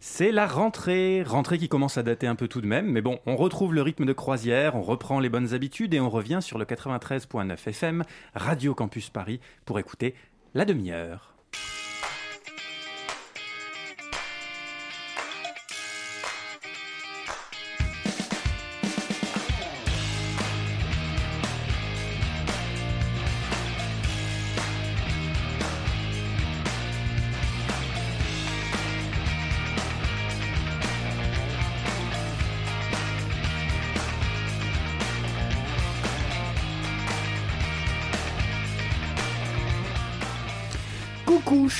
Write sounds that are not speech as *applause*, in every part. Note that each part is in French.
C'est la rentrée, rentrée qui commence à dater un peu tout de même, mais bon, on retrouve le rythme de croisière, on reprend les bonnes habitudes et on revient sur le 93.9 FM, Radio Campus Paris, pour écouter la demi-heure.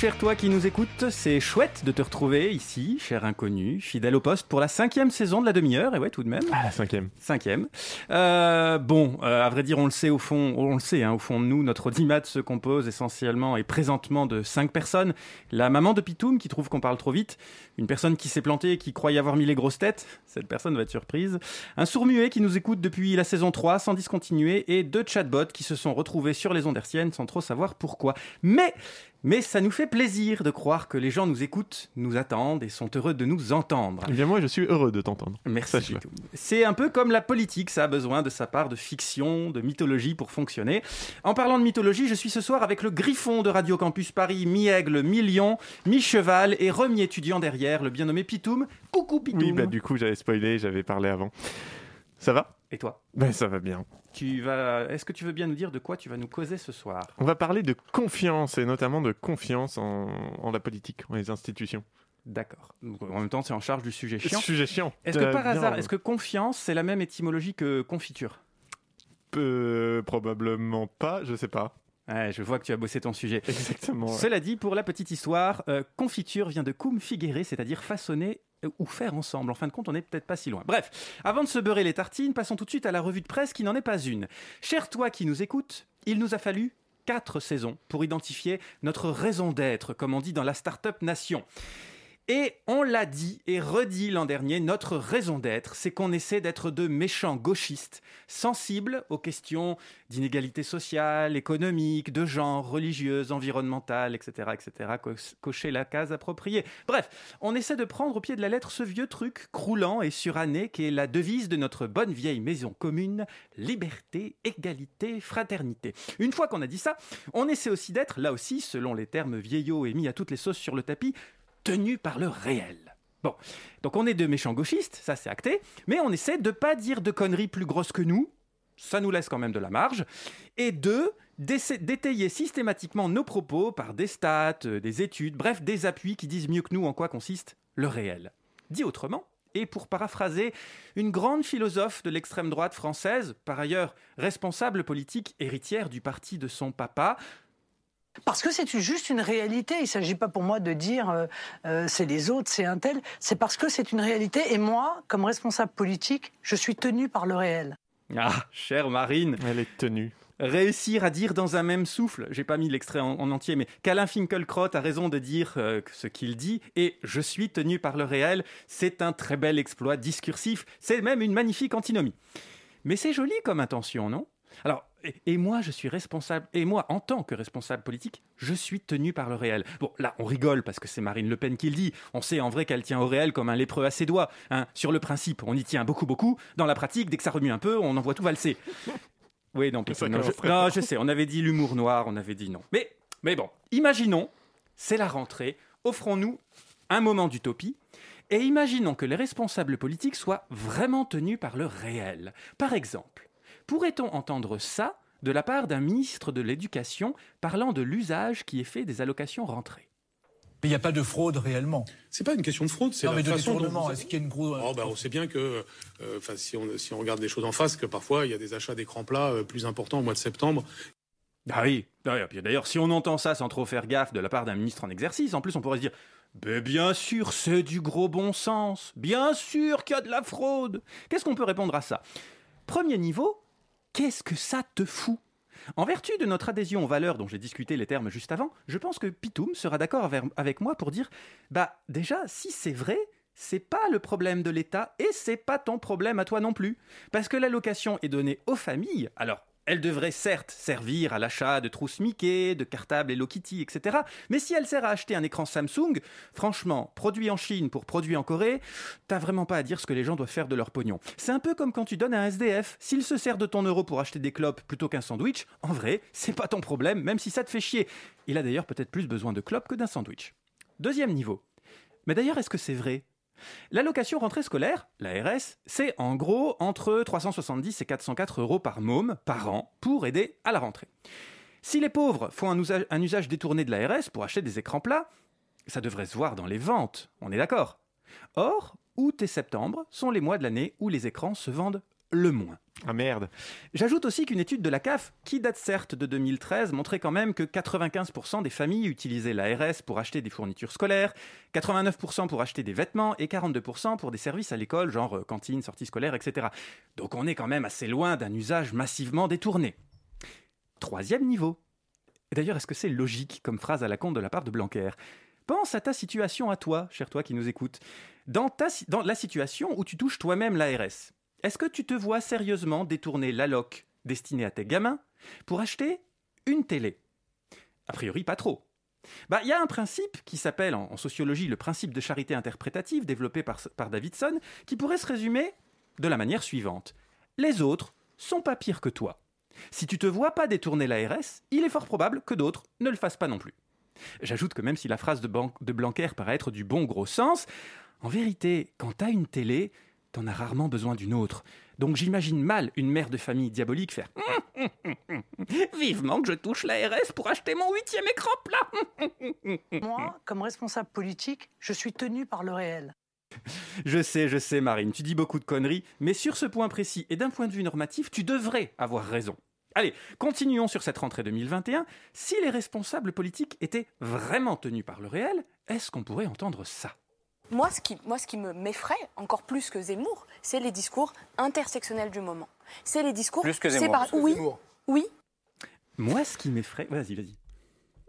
Cher toi qui nous écoute, c'est chouette de te retrouver ici, cher inconnu, fidèle au poste pour la cinquième saison de la demi-heure, et ouais, tout de même. Ah, la cinquième. Cinquième. Euh, bon, euh, à vrai dire, on le sait au fond, on le sait, hein, au fond de nous, notre audimat se compose essentiellement et présentement de cinq personnes. La maman de Pitoum qui trouve qu'on parle trop vite, une personne qui s'est plantée et qui croyait avoir mis les grosses têtes, cette personne va être surprise, un sourd-muet qui nous écoute depuis la saison 3 sans discontinuer, et deux chatbots qui se sont retrouvés sur les ondes hertziennes sans trop savoir pourquoi. Mais mais ça nous fait plaisir de croire que les gens nous écoutent, nous attendent et sont heureux de nous entendre. Eh bien, moi, je suis heureux de t'entendre. Merci. C'est un peu comme la politique, ça a besoin de sa part de fiction, de mythologie pour fonctionner. En parlant de mythologie, je suis ce soir avec le griffon de Radio Campus Paris, mi-aigle, mi-lion, mi-cheval et remi-étudiant derrière, le bien nommé Pitoum. Coucou Pitoum. Oui, bah, du coup, j'avais spoilé, j'avais parlé avant. Ça va? Et toi Ben, ça va bien. tu vas... Est-ce que tu veux bien nous dire de quoi tu vas nous causer ce soir? On va parler de confiance, et notamment de confiance en, en la politique, en les institutions. D'accord. En même temps, c'est en charge du sujet chiant. Sujet chiant. Est-ce que Euh, par bien, hasard, est-ce que confiance, c'est la même étymologie que confiture? Euh, probablement pas, je sais pas. Ouais, je vois que tu as bossé ton sujet. Exactement. ouais. Cela dit, pour la petite histoire, euh, confiture vient de cum figere, c'est-à-dire façonner ou faire ensemble. En fin de compte, on n'est peut-être pas si loin. Bref, avant de se beurrer les tartines, passons tout de suite à la revue de presse qui n'en est pas une. Cher toi qui nous écoutes, il nous a fallu quatre saisons pour identifier notre raison d'être, comme on dit dans la Startup Nation. Et on l'a dit et redit l'an dernier, notre raison d'être, c'est qu'on essaie d'être de méchants gauchistes, sensibles aux questions d'inégalité sociale, économique, de genre, religieuse, environnementale, etc., etc., co- cocher la case appropriée. Bref, on essaie de prendre au pied de la lettre ce vieux truc croulant et suranné qui est la devise de notre bonne vieille maison commune, liberté, égalité, fraternité. Une fois qu'on a dit ça, on essaie aussi d'être, là aussi, selon les termes vieillots et mis à toutes les sauces sur le tapis, tenu par le réel. Bon, donc on est de méchants gauchistes, ça c'est acté, mais on essaie de pas dire de conneries plus grosses que nous, ça nous laisse quand même de la marge, et de d'essa- d'étayer systématiquement nos propos par des stats, euh, des études, bref, des appuis qui disent mieux que nous en quoi consiste le réel. Dit autrement, et pour paraphraser une grande philosophe de l'extrême droite française, par ailleurs responsable politique héritière du parti de son papa, Parce que c'est juste une réalité. Il ne s'agit pas pour moi de dire euh, euh, c'est les autres, c'est un tel. C'est parce que c'est une réalité. Et moi, comme responsable politique, je suis tenu par le réel. ah, chère Marine, Elle est tenue. réussir à dire dans un même souffle, j'ai pas mis l'extrait en, en entier, mais qu'Alain Finkielkraut a raison de dire euh, ce qu'il dit, et je suis tenu par le réel, c'est un très bel exploit discursif, c'est même une magnifique antinomie. Mais c'est joli comme intention, non? Alors, et, moi, je suis responsable, et moi, en tant que responsable politique, je suis tenu par le réel. Bon, là, on rigole parce que c'est Marine Le Pen qui le dit. On sait en vrai qu'elle tient au réel comme un lépreux à ses doigts. hein. Sur le principe, on y tient beaucoup, beaucoup. Dans la pratique, dès que ça remue un peu, on envoie tout valser. *laughs* Oui, non, Ça non, je, non, je sais, on avait dit l'humour noir, on avait dit non. Mais, mais bon, imaginons, c'est la rentrée, offrons-nous un moment d'utopie, et imaginons que les responsables politiques soient vraiment tenus par le réel. Par exemple, pourrait-on entendre ça de la part d'un ministre de l'Éducation parlant de l'usage qui est fait des allocations rentrées? Mais il n'y a pas de fraude réellement. C'est pas une question de fraude, c'est la mais de façon dont Est-ce qu'il y a une grosse. Oh, bah, on sait bien que, euh, si, on, si on regarde les choses en face, que parfois il y a des achats d'écrans plats euh, plus importants au mois de septembre. Ah oui, D'ailleurs, puis d'ailleurs, si on entend ça sans trop faire gaffe de la part d'un ministre en exercice, en plus on pourrait se dire Ben, bien sûr, c'est du gros bon sens. Bien sûr qu'il y a de la fraude. Qu'est-ce qu'on peut répondre à ça? Premier niveau, qu'est-ce que ça te fout? En vertu de notre adhésion aux valeurs dont j'ai discuté les termes juste avant, je pense que Pitoum sera d'accord avec- moi pour dire Bah, déjà, si c'est vrai, c'est pas le problème de l'État et c'est pas ton problème à toi non plus. Parce que l'allocation est donnée aux familles, alors Elle devrait certes servir à l'achat de trousses Mickey, de cartables Hello Kitty, etc. Mais si elle sert à acheter un écran Samsung, franchement, produit en Chine pour produit en Corée, t'as vraiment pas à dire ce que les gens doivent faire de leur pognon. C'est un peu comme quand tu donnes à un SDF. S'il se sert de ton euro pour acheter des clopes plutôt qu'un sandwich, en vrai, c'est pas ton problème, même si ça te fait chier. Il a d'ailleurs peut-être plus besoin de clopes que d'un sandwich. Deuxième niveau. Mais d'ailleurs, est-ce que c'est vrai? L'allocation rentrée scolaire, l'ARS, c'est en gros entre 370 et 404 euros par môme par an pour aider à la rentrée. Si les pauvres font un usage, détourné de l'ARS pour acheter des écrans plats, ça devrait se voir dans les ventes, on est d'accord? Or, août et septembre sont les mois de l'année où les écrans se vendent le moins. Ah merde. J'ajoute aussi qu'une étude de la CAF, qui date certes de 2013, montrait quand même que 95% des familles utilisaient l'ARS pour acheter des fournitures scolaires, 89% pour acheter des vêtements et 42% pour des services à l'école, genre euh, cantine, sortie scolaire, etc. Donc on est quand même assez loin d'un usage massivement détourné. Troisième niveau. D'ailleurs, est-ce que c'est logique comme phrase à la compte de la part de Blanquer? Pense à ta situation à toi, cher toi qui nous écoutes. Dans, ta, dans la situation où tu touches toi-même l'ARS, est-ce que tu te vois sérieusement détourner l'alloc destiné à tes gamins pour acheter une télé? A priori, pas trop. Bah, il y a un principe qui s'appelle en, sociologie le principe de charité interprétative développé par, Davidson qui pourrait se résumer de la manière suivante. Les autres sont pas pires que toi. Si tu te vois pas détourner l'ARS, il est fort probable que d'autres ne le fassent pas non plus. J'ajoute que même si la phrase de Blanquer paraît être du bon gros sens, en vérité, quand t'as une télé, t'en as rarement besoin d'une autre. Donc j'imagine mal une mère de famille diabolique faire *laughs* Vivement que je touche l'ARS pour acheter mon huitième écran plat *laughs* Moi, comme responsable politique, je suis tenu par le réel. Je sais, je sais, Marine, tu dis beaucoup de conneries, mais sur ce point précis et d'un point de vue normatif, tu devrais avoir raison. Allez, continuons sur cette rentrée 2021. Si les responsables politiques étaient vraiment tenus par le réel, est-ce qu'on pourrait entendre ça? Moi, ce qui, moi, ce qui me m'effraie, encore plus que Zemmour, c'est les discours intersectionnels du moment. C'est les discours Plus que Zemmour. séparés. Oui, oui. Moi, ce qui m'effraie... Vas-y, vas-y.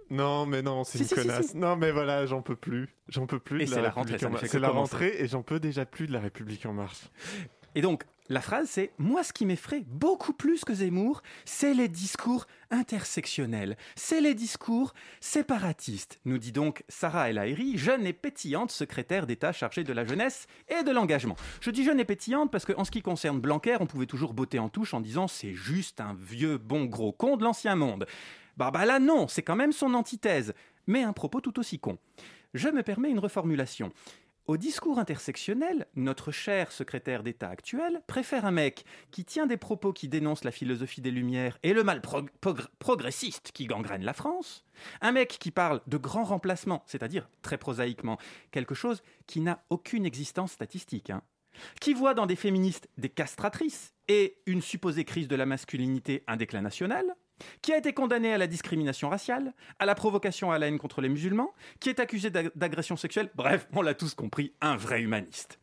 Non, mais non, c'est Si, une si, connasse. si. Non, mais voilà, j'en peux plus. J'en peux plus Et de c'est la, la rentrée, C'est la rentrée et j'en peux déjà plus de la République en marche. Et donc, la phrase, c'est Moi, ce qui m'effraie beaucoup plus que Zemmour, c'est les discours intersectionnels. C'est les discours séparatistes, nous dit donc Sarah El Haïry, jeune et pétillante secrétaire d'État chargée de la jeunesse et de l'engagement. Je dis jeune et pétillante parce qu'en ce qui concerne Blanquer, on pouvait toujours botter en touche en disant C'est juste un vieux bon gros con de l'ancien monde. Bah, bah là, non, c'est quand même son antithèse, mais un propos tout aussi con. Je me permets une reformulation. Au discours intersectionnel, notre cher secrétaire d'État actuel préfère un mec qui tient des propos qui dénoncent la philosophie des Lumières et le mal prog- progr- progressiste qui gangrène la France, un mec qui parle de grands remplacements, c'est-à-dire, très prosaïquement, quelque chose qui n'a aucune existence statistique, hein, qui voit dans des féministes des castratrices et une supposée crise de la masculinité un déclin national, qui a été condamné à la discrimination raciale, à la provocation à la haine contre les musulmans, qui est accusé d'ag- d'agression sexuelle, bref, on l'a tous compris, un vrai humaniste.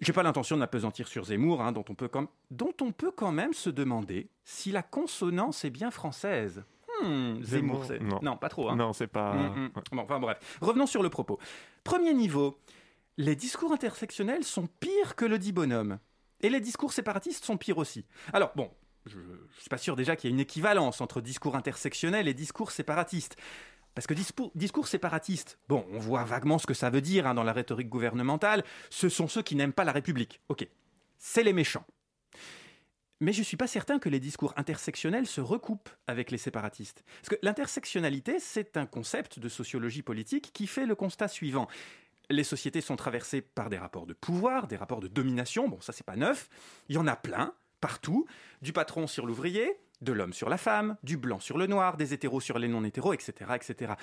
J'ai pas l'intention de m'apesantir sur Zemmour, hein, dont, on peut quand, dont on peut quand même se demander si la consonance est bien française. Hmm, Zemmour, Zemmour, c'est... non. pas trop. Hein. Non, c'est pas. Mm, mm. ouais. Bon, enfin bref, revenons sur le propos. Premier niveau, les discours intersectionnels sont pires que le dit bonhomme. Et les discours séparatistes sont pires aussi. Alors, bon, je ne suis pas sûr déjà qu'il y a une équivalence entre discours intersectionnels et discours séparatistes. Parce que discours, discours séparatiste, bon, on voit vaguement ce que ça veut dire hein, dans la rhétorique gouvernementale, ce sont ceux qui n'aiment pas la République. Ok, c'est les méchants. Mais je ne suis pas certain que les discours intersectionnels se recoupent avec les séparatistes. Parce que l'intersectionnalité, c'est un concept de sociologie politique qui fait le constat suivant. Les sociétés sont traversées par des rapports de pouvoir, des rapports de domination, bon ça c'est pas neuf, il y en a plein, partout, du patron sur l'ouvrier, de l'homme sur la femme, du blanc sur le noir, des hétéros sur les non-hétéros, etc., etc.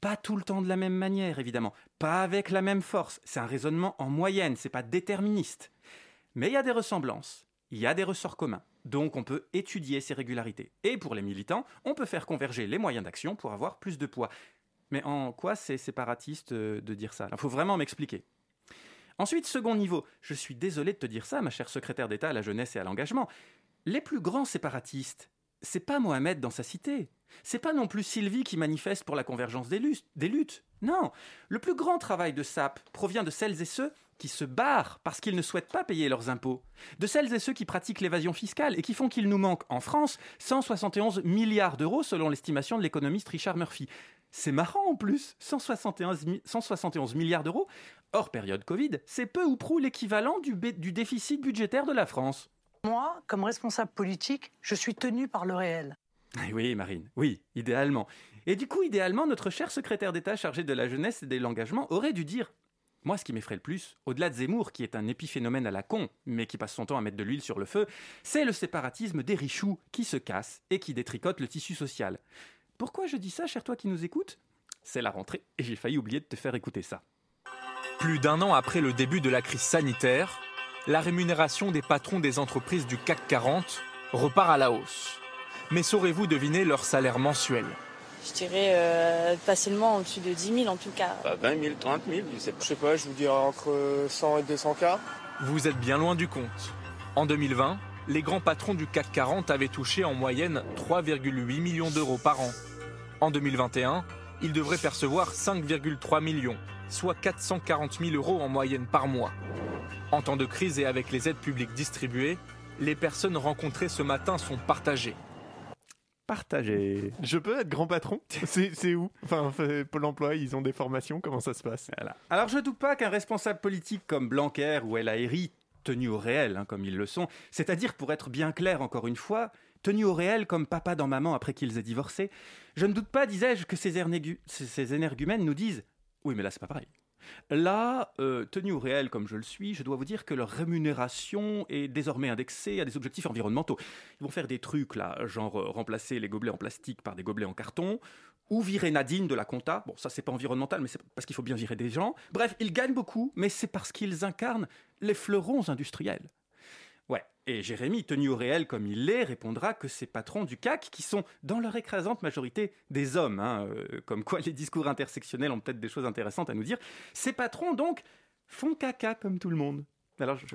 Pas tout le temps de la même manière, évidemment, pas avec la même force, c'est un raisonnement en moyenne, c'est pas déterministe. Mais il y a des ressemblances, il y a des ressorts communs, donc on peut étudier ces régularités. Et pour les militants, on peut faire converger les moyens d'action pour avoir plus de poids. Mais en quoi c'est séparatiste euh, de dire ça? Il faut vraiment m'expliquer. Ensuite, second niveau, je suis désolé de te dire ça, ma chère secrétaire d'État à la jeunesse et à l'engagement. Les plus grands séparatistes, c'est pas Mohamed dans sa cité. C'est pas non plus Sylvie qui manifeste pour la convergence des luttes. Des luttes. Non, le plus grand travail de SAP provient de celles et ceux qui se barrent parce qu'ils ne souhaitent pas payer leurs impôts, de celles et ceux qui pratiquent l'évasion fiscale et qui font qu'il nous manque en France 171 milliards d'euros selon l'estimation de l'économiste Richard Murphy. C'est marrant en plus, 171, 171 milliards d'euros, hors période Covid, c'est peu ou prou l'équivalent du, du déficit budgétaire de la France. Moi, comme responsable politique, je suis tenu par le réel. Oui, Marine, oui, idéalement. Et du coup, idéalement, notre cher secrétaire d'État chargé de la jeunesse et de l'engagement aurait dû dire moi, ce qui m'effraie le plus, au-delà de Zemmour, qui est un épiphénomène à la con, mais qui passe son temps à mettre de l'huile sur le feu, c'est le séparatisme des richoux qui se cassent et qui détricotent le tissu social. Pourquoi je dis ça, cher toi qui nous écoutes? C'est la rentrée et j'ai failli oublier de te faire écouter ça. Plus d'un an après le début de la crise sanitaire, la rémunération des patrons des entreprises du CAC 40 repart à la hausse. Mais saurez-vous deviner leur salaire mensuel? Je dirais euh, facilement au-dessus de 10 000 en tout cas. 20 000, 30 000, je sais pas. Je sais pas, je vous dirais entre 100 et 200 k. Vous êtes bien loin du compte. En 2020, les grands patrons du CAC 40 avaient touché en moyenne 3,8 millions d'euros par an. En 2021, ils devraient percevoir 5,3 millions, soit 440 000 euros en moyenne par mois. En temps de crise et avec les aides publiques distribuées, les personnes rencontrées ce matin sont partagées partager. Je peux être grand patron? C'est où? Enfin, Pôle emploi, ils ont des formations, comment ça se passe? Alors je doute pas qu'un responsable politique comme Blanquer ou El Aeri, tenu au réel, hein, comme ils le sont, c'est-à-dire pour être bien clair encore une fois, tenu au réel comme papa dans maman après qu'ils aient divorcé, je ne doute pas, disais-je, que ces, énergumènes nous disent Oui, mais là c'est pas pareil. Là, euh, tenu au réel comme je le suis, je dois vous dire que leur rémunération est désormais indexée à des objectifs environnementaux. Ils vont faire des trucs là, genre euh, remplacer les gobelets en plastique par des gobelets en carton, ou virer Nadine de la compta. Bon, ça c'est pas environnemental, mais c'est parce qu'il faut bien virer des gens. Bref, ils gagnent beaucoup, mais c'est parce qu'ils incarnent les fleurons industriels. Ouais, et Jérémy, tenu au réel comme il l'est, répondra que ces patrons du CAC, qui sont dans leur écrasante majorité des hommes, hein, euh, comme quoi les discours intersectionnels ont peut-être des choses intéressantes à nous dire, ces patrons donc font caca comme tout le monde. Alors, je,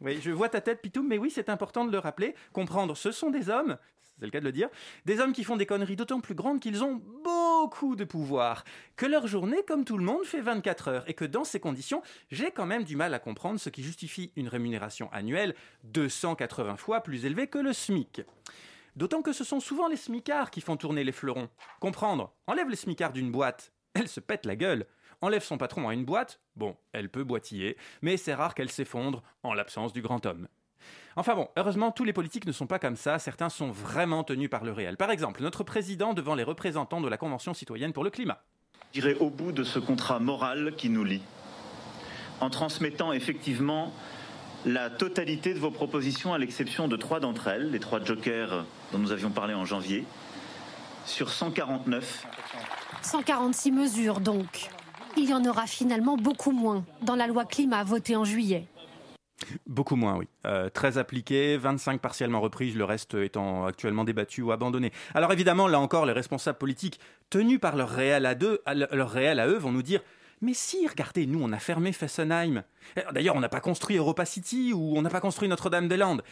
oui. je vois ta tête, Pitoum, mais oui, c'est important de le rappeler. Comprendre, ce sont des hommes, c'est le cas de le dire, des hommes qui font des conneries d'autant plus grandes qu'ils ont beaucoup de pouvoir, que leur journée, comme tout le monde, fait 24 heures, et que dans ces conditions, j'ai quand même du mal à comprendre ce qui justifie une rémunération annuelle 280 fois plus élevée que le SMIC. D'autant que ce sont souvent les smicards qui font tourner les fleurons. Comprendre, enlève les smicards d'une boîte, elle se pète la gueule enlève son patron à une boîte, bon, elle peut boitiller, mais c'est rare qu'elle s'effondre en l'absence du grand homme. Enfin bon, heureusement, tous les politiques ne sont pas comme ça, certains sont vraiment tenus par le réel. Par exemple, notre président devant les représentants de la Convention citoyenne pour le climat. J'irai au bout de ce contrat moral qui nous lie, en transmettant effectivement la totalité de vos propositions, à l'exception de trois d'entre elles, les trois jokers dont nous avions parlé en janvier, sur 149. 146 mesures donc il y en aura finalement beaucoup moins dans la loi climat votée en juillet. Beaucoup moins, oui. Euh, très appliquées, 25 partiellement reprises, le reste étant actuellement débattu ou abandonné. Alors évidemment, là encore, les responsables politiques, tenus par leur réel à, leur réel à eux, vont nous dire mais si, regardez, nous, on a fermé Fessenheim. D'ailleurs, on n'a pas construit Europa City ou on n'a pas construit Notre-Dame-des-Landes.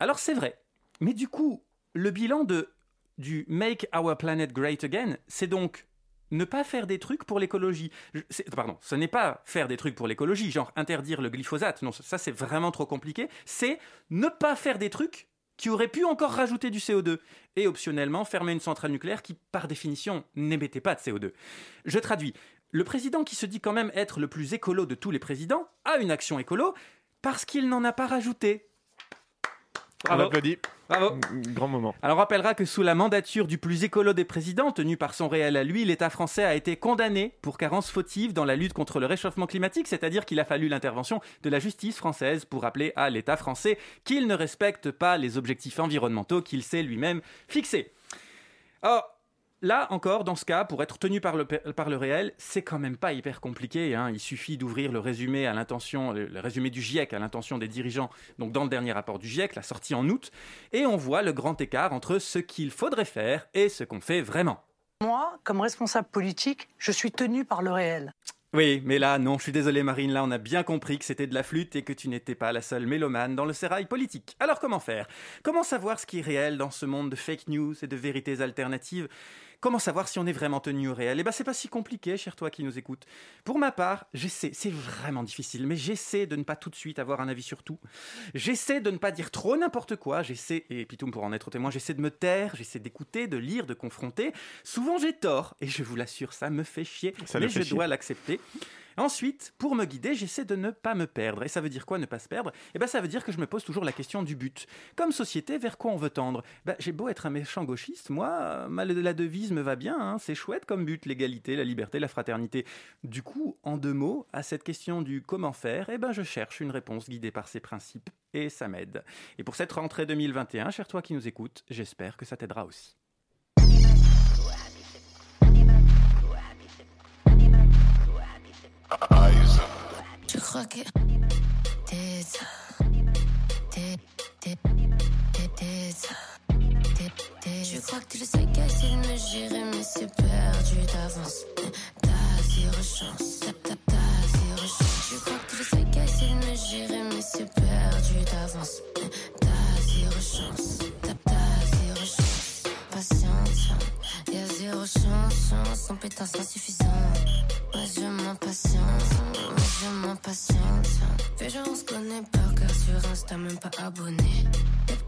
Alors c'est vrai. Mais du coup, le bilan de, du Make Our Planet Great Again, c'est donc ne pas faire des trucs pour l'écologie. Pardon, ce n'est pas faire des trucs pour l'écologie, genre interdire le glyphosate. Non, ça c'est vraiment trop compliqué. C'est ne pas faire des trucs qui auraient pu encore rajouter du CO2 et optionnellement fermer une centrale nucléaire qui, par définition, n'émettait pas de CO2. Je traduis. Le président qui se dit quand même être le plus écolo de tous les présidents a une action écolo parce qu'il n'en a pas rajouté. On applaudit. Bravo. Grand moment. Alors on rappellera que sous la mandature du plus écolo des présidents, tenu par son réel à lui, l'État français a été condamné pour carence fautive dans la lutte contre le réchauffement climatique, c'est-à-dire qu'il a fallu l'intervention de la justice française pour rappeler à l'État français qu'il ne respecte pas les objectifs environnementaux qu'il s'est lui-même fixés. Or, Là encore, dans ce cas, pour être tenu par le, par le réel, c'est quand même pas hyper compliqué. Hein. Il suffit d'ouvrir le résumé à l'intention, le résumé du GIEC à l'intention des dirigeants, donc dans le dernier rapport du GIEC, la sortie en août, et on voit le grand écart entre ce qu'il faudrait faire et ce qu'on fait vraiment. Moi, comme responsable politique, je suis tenu par le réel. Oui, mais là, non, je suis désolé Marine, là on a bien compris que c'était de la flûte et que tu n'étais pas la seule mélomane dans le sérail politique. Alors comment faire? Comment savoir ce qui est réel dans ce monde de fake news et de vérités alternatives? Comment savoir si on est vraiment tenu au réel? Eh ben, c'est pas si compliqué, cher toi qui nous écoute. Pour ma part, j'essaie, c'est vraiment difficile, mais j'essaie de ne pas tout de suite avoir un avis sur tout. J'essaie de ne pas dire trop n'importe quoi. J'essaie, et Pitoum pour en être témoin, j'essaie de me taire, j'essaie d'écouter, de lire, de confronter. Souvent j'ai tort, et je vous l'assure, ça me fait chier, Ça mais je chier. dois l'accepter. Ensuite, pour me guider, j'essaie de ne pas me perdre. Et ça veut dire quoi, ne pas se perdre? Eh ben, ça veut dire que je me pose toujours la question du but. Comme société, vers quoi on veut tendre? Ben, J'ai beau être un méchant gauchiste, moi, la devise me va bien. hein. C'est chouette comme but, l'égalité, la liberté, la fraternité. Du coup, en deux mots, à cette question du comment faire, eh ben, je cherche une réponse guidée par ces principes. Et ça m'aide. Et pour cette rentrée 2021, cher toi qui nous écoutes, j'espère que ça t'aidera aussi. Je crois que t'es ça. T'es, t'es, t'es, t'es Je crois que tu le sais qu'essayer de me gérer, mais c'est perdu d'avance. T'as zéro chance. T'as, zéro chance. Je crois que tu le sais qu'essayer de me gérer, mais c'est perdu d'avance. T'as zéro chance. T'as, zéro chance. Patience. Y'a zéro chance, en pétasse insuffisant. Moi je m'impatiente, moi je m'impatiente. Fais genre on se connaît par cœur sur Insta, même pas abonné.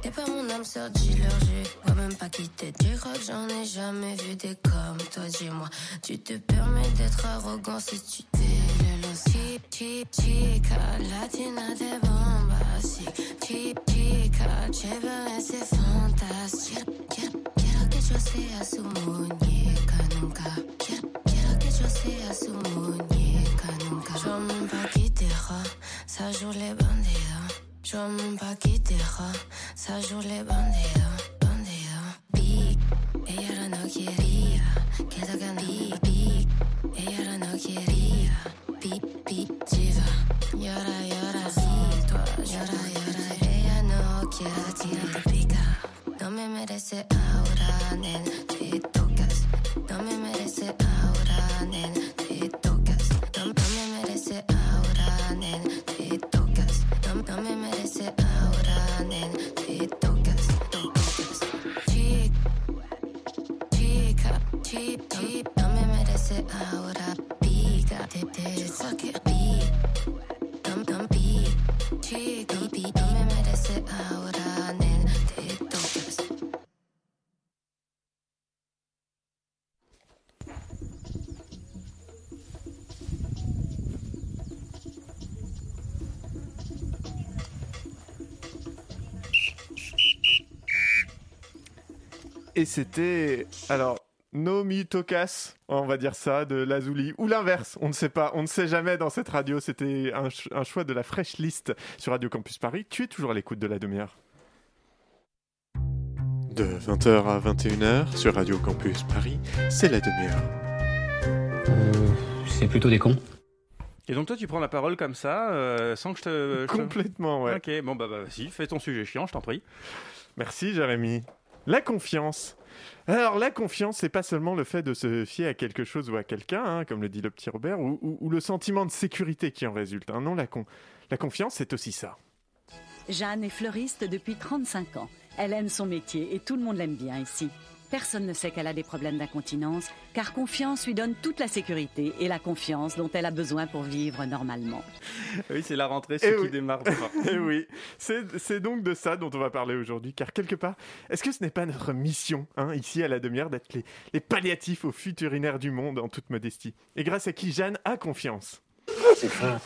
T'es- pas mon âme sœur dealer, je vois même pas quitter. Crois que j'en ai jamais vu des comme toi, dis-moi. Tu te permets d'être arrogant si tu t'es le Chi- chi- Chica, latina de bombastic. Chi- Chica, chévere, c'est fantastique. Quiero que yo sea su muñeca Et c'était. Alors. Nomi Tokas, on va dire ça, de Lazuli, ou l'inverse, on ne sait pas, on ne sait jamais dans cette radio, c'était un, ch- un choix de la fraîche liste sur Radio Campus Paris. Tu es toujours à l'écoute de la demi-heure. De 20h à 21h sur Radio Campus Paris, c'est la demi-heure. c'est plutôt des cons. Et donc toi, tu prends la parole comme ça, euh, sans que je te... je te- Complètement, ouais. Ok, bon bah, bah vas-y, fais ton sujet chiant, je t'en prie. Merci Jérémy. La confiance. Alors la confiance, c'est pas seulement le fait de se fier à quelque chose ou à quelqu'un, hein, comme le dit le petit Robert, ou, le sentiment de sécurité qui en résulte. hein. Non, la confiance, c'est aussi ça. Jeanne est fleuriste depuis 35 ans. Elle aime son métier et tout le monde l'aime bien ici. Personne ne sait qu'elle a des problèmes d'incontinence, car confiance lui donne toute la sécurité et la confiance dont elle a besoin pour vivre normalement. Oui, c'est la rentrée, Eh ce qui oui. démarre. *laughs* Eh oui, c'est donc de ça dont on va parler aujourd'hui, car quelque part, est-ce que ce n'est pas notre mission, hein, ici à la demi-heure, d'être les, les palliatifs aux futurinaires du monde en toute modestie? Et grâce à qui Jeanne a confiance? C'est fin.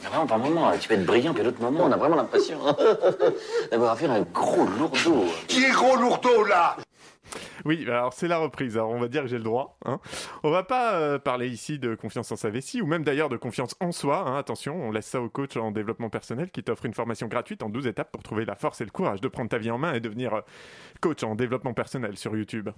Il y a vraiment par moments, tu peux être brillant, puis à d'autres moments, on a vraiment l'impression *laughs* d'avoir affaire à un gros lourdeau. Qui est gros lourdeau là? Oui, alors c'est la reprise, alors on va dire que j'ai le droit. Hein. On va pas euh, parler ici de confiance en sa vessie, ou même d'ailleurs de confiance en soi, hein, attention, on laisse ça au coach en développement personnel qui t'offre une formation gratuite en 12 étapes pour trouver la force et le courage de prendre ta vie en main et devenir euh, coach en développement personnel sur YouTube.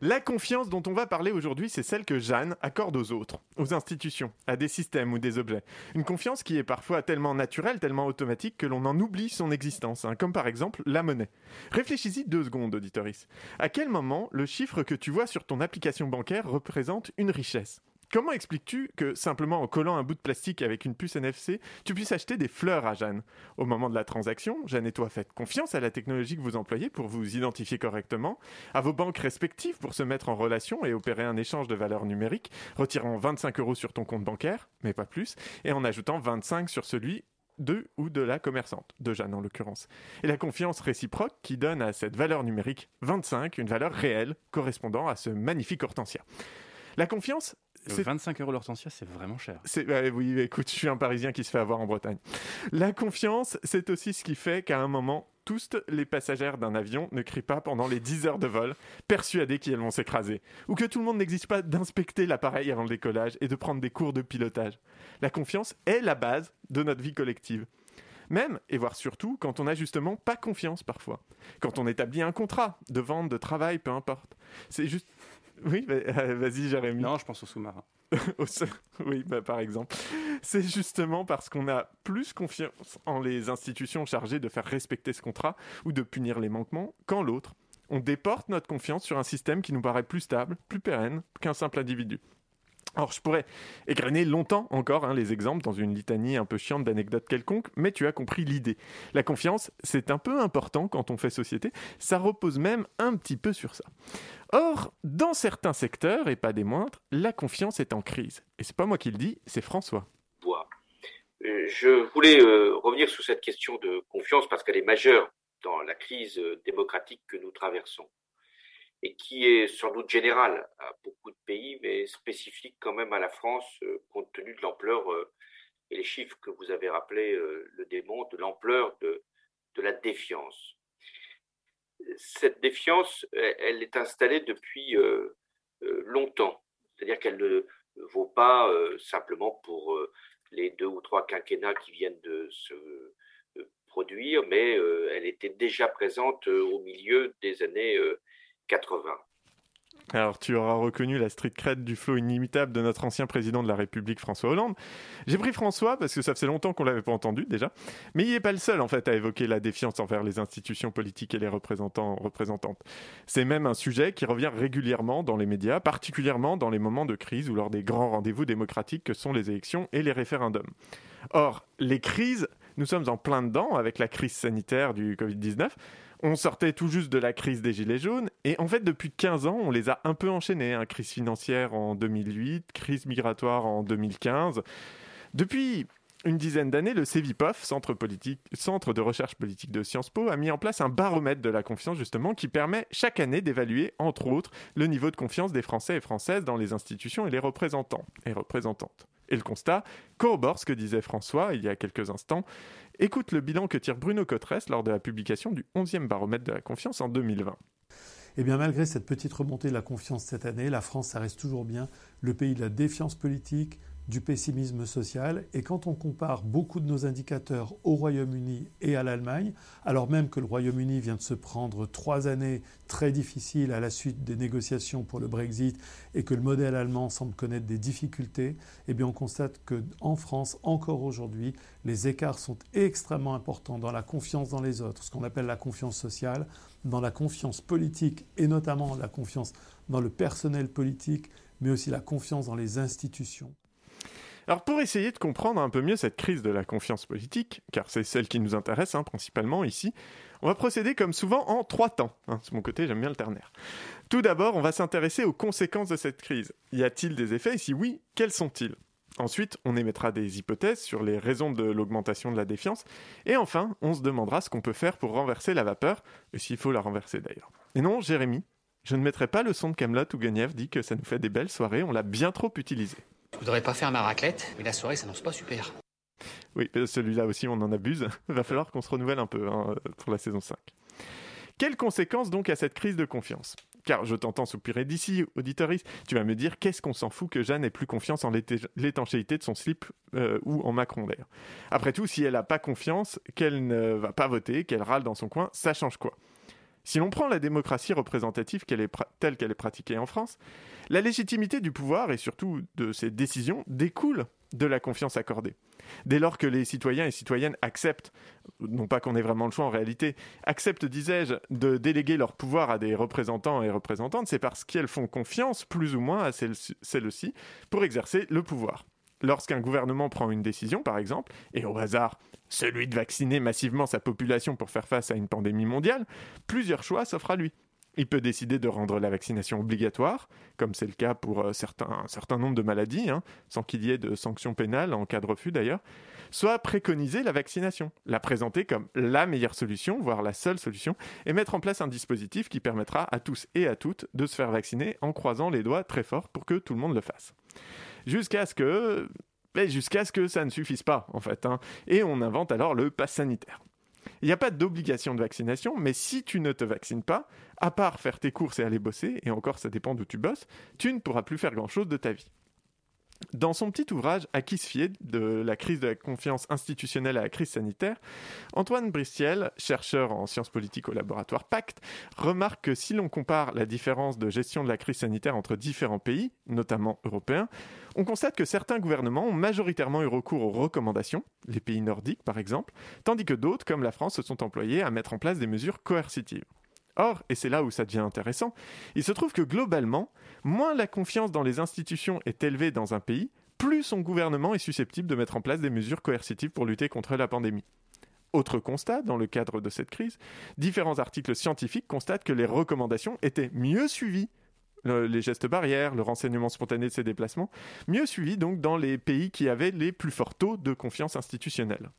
La confiance dont on va parler aujourd'hui, c'est celle que Jeanne accorde aux autres, aux institutions, à des systèmes ou des objets. Une confiance qui est parfois tellement naturelle, tellement automatique que l'on en oublie son existence, hein, comme par exemple la monnaie. Réfléchis-y deux secondes, auditoris. À quel moment le chiffre que tu vois sur ton application bancaire représente une richesse? Comment expliques-tu que simplement en collant un bout de plastique avec une puce NFC, tu puisses acheter des fleurs à Jeanne? Au moment de la transaction, Jeanne et toi faites confiance à la technologie que vous employez pour vous identifier correctement, à vos banques respectives pour se mettre en relation et opérer un échange de valeurs numériques, retirant 25 euros sur ton compte bancaire, mais pas plus, et en ajoutant 25 sur celui de ou de la commerçante, de Jeanne en l'occurrence. Et la confiance réciproque qui donne à cette valeur numérique 25 une valeur réelle correspondant à ce magnifique hortensia. La confiance, c'est 25 euros l'hortensia, c'est vraiment cher. C'est, oui, écoute, je suis un Parisien qui se fait avoir en Bretagne. La confiance, c'est aussi ce qui fait qu'à un moment, tous les passagers d'un avion ne crient pas pendant les 10 heures de vol, persuadés qu'ils vont s'écraser. Ou que tout le monde n'exige pas d'inspecter l'appareil avant le décollage et de prendre des cours de pilotage. La confiance est la base de notre vie collective. Même, et voire surtout, quand on n'a justement pas confiance parfois. Quand on établit un contrat de vente, de travail, peu importe. C'est juste oui, euh, vas-y, Jérémy. Non, je pense au sous-marin. *laughs* oui, bah, par exemple. C'est justement parce qu'on a plus confiance en les institutions chargées de faire respecter ce contrat ou de punir les manquements qu'en l'autre. On déporte notre confiance sur un système qui nous paraît plus stable, plus pérenne qu'un simple individu. Alors, je pourrais égrener longtemps encore hein, les exemples dans une litanie un peu chiante d'anecdotes quelconques, mais tu as compris l'idée. La confiance, c'est un peu important quand on fait société, ça repose même un petit peu sur ça. Or, dans certains secteurs, et pas des moindres, la confiance est en crise. Et c'est pas moi qui le dis, c'est François. Euh, je voulais euh, revenir sur cette question de confiance parce qu'elle est majeure dans la crise euh, démocratique que nous traversons et qui est sans doute générale à beaucoup de pays, mais spécifique quand même à la France, compte tenu de l'ampleur, et les chiffres que vous avez rappelés le démontrent, de l'ampleur de, de la défiance cette défiance, elle, est installée depuis euh, euh, longtemps. C'est-à-dire qu'elle ne vaut pas euh, simplement pour les deux ou trois quinquennats qui viennent de se produire, mais elle était déjà présente au milieu des années 80. Alors, tu auras reconnu la street cred du flot inimitable de notre ancien président de la République, François Hollande. J'ai pris François parce que ça faisait longtemps qu'on l'avait pas entendu déjà, mais il n'est pas le seul en fait à évoquer la défiance envers les institutions politiques et les représentants représentantes. C'est même un sujet qui revient régulièrement dans les médias, particulièrement dans les moments de crise ou lors des grands rendez-vous démocratiques que sont les élections et les référendums. Or, les crises, nous sommes en plein dedans avec la crise sanitaire du Covid-19. On sortait tout juste de la crise des Gilets jaunes, et en fait, depuis 15 ans, on les a un peu enchaînés. Hein. Crise financière en 2008, crise migratoire en 2015. Depuis une dizaine d'années, le CEVIPOF, Centre, Centre de recherche politique de Sciences Po, a mis en place un baromètre de la confiance, justement, qui permet chaque année d'évaluer, entre autres, le niveau de confiance des Français et Françaises dans les institutions et les représentants et représentantes. Et le constat corrobore ce que disait François il y a quelques instants. Écoute le bilan que tire Bruno Cotresse lors de la publication du 11e baromètre de la confiance en 2020. Eh bien, malgré cette petite remontée de la confiance cette année, la France, ça reste toujours bien le pays de la défiance politique, du pessimisme social. Et quand on compare beaucoup de nos indicateurs au Royaume-Uni et à l'Allemagne, alors même que le Royaume-Uni vient de se prendre trois années très difficiles à la suite des négociations pour le Brexit et que le modèle allemand semble connaître des difficultés, eh bien on constate qu'en France, encore aujourd'hui, les écarts sont extrêmement importants dans la confiance dans les autres, ce qu'on appelle la confiance sociale, dans la confiance politique et notamment la confiance dans le personnel politique, mais aussi la confiance dans les institutions. Alors pour essayer de comprendre un peu mieux cette crise de la confiance politique, car c'est celle qui nous intéresse hein, principalement ici, on va procéder comme souvent en trois temps. Hein, mon côté, j'aime bien le ternaire. Tout d'abord, on va s'intéresser aux conséquences de cette crise. Y a-t-il des effets? Et si oui, quels sont-ils? Ensuite, on émettra des hypothèses sur les raisons de l'augmentation de la défiance. Et enfin, on se demandera ce qu'on peut faire pour renverser la vapeur, et s'il faut la renverser d'ailleurs. Et non, Jérémy, je ne mettrai pas le son de Camelot où Guenièvre dit que ça nous fait des belles soirées, on l'a bien trop utilisé. Je voudrais pas faire ma raclette, mais la soirée s'annonce pas super. Oui, euh, celui-là aussi, on en abuse. *laughs* Va falloir qu'on se renouvelle un peu hein, pour la saison 5. Quelles conséquences donc à cette crise de confiance? Car je t'entends soupirer d'ici, auditoris, tu vas me dire qu'est-ce qu'on s'en fout que Jeanne ait plus confiance en l'étanchéité de son slip euh, ou en Macron d'ailleurs? Après tout, si elle n'a pas confiance, qu'elle ne va pas voter, qu'elle râle dans son coin, ça change quoi? Si l'on prend la démocratie représentative telle qu'elle est pratiquée en France, la légitimité du pouvoir et surtout de ses décisions découle de la confiance accordée. Dès lors que les citoyens et citoyennes acceptent, non pas qu'on ait vraiment le choix en réalité, acceptent, disais-je, de déléguer leur pouvoir à des représentants et représentantes, c'est parce qu'elles font confiance, plus ou moins, à celles-ci pour exercer le pouvoir. Lorsqu'un gouvernement prend une décision, par exemple, et au hasard, celui de vacciner massivement sa population pour faire face à une pandémie mondiale, plusieurs choix s'offrent à lui. Il peut décider de rendre la vaccination obligatoire, comme c'est le cas pour euh, un certain nombre de maladies, hein, sans qu'il y ait de sanctions pénales en cas de refus d'ailleurs, soit préconiser la vaccination, la présenter comme la meilleure solution, voire la seule solution, et mettre en place un dispositif qui permettra à tous et à toutes de se faire vacciner en croisant les doigts très fort pour que tout le monde le fasse. Jusqu'à ce que jusqu'à ce que ça ne suffise pas, en fait. Hein. Et on invente alors le pass sanitaire. Il n'y a pas d'obligation de vaccination, mais si tu ne te vaccines pas, à part faire tes courses et aller bosser, et encore ça dépend d'où tu bosses, tu ne pourras plus faire grand-chose de ta vie. Dans son petit ouvrage À qui se fier de la crise de la confiance institutionnelle à la crise sanitaire, Antoine Bristiel, chercheur en sciences politiques au laboratoire Pacte, remarque que si l'on compare la différence de gestion de la crise sanitaire entre différents pays, notamment européens, on constate que certains gouvernements ont majoritairement eu recours aux recommandations, les pays nordiques par exemple, tandis que d'autres, comme la France, se sont employés à mettre en place des mesures coercitives. Or, et c'est là où ça devient intéressant, il se trouve que globalement, moins la confiance dans les institutions est élevée dans un pays, plus son gouvernement est susceptible de mettre en place des mesures coercitives pour lutter contre la pandémie. Autre constat, dans le cadre de cette crise, différents articles scientifiques constatent que les recommandations étaient mieux suivies, les gestes barrières, le renseignement spontané de ces déplacements, mieux suivis donc dans les pays qui avaient les plus forts taux de confiance institutionnelle.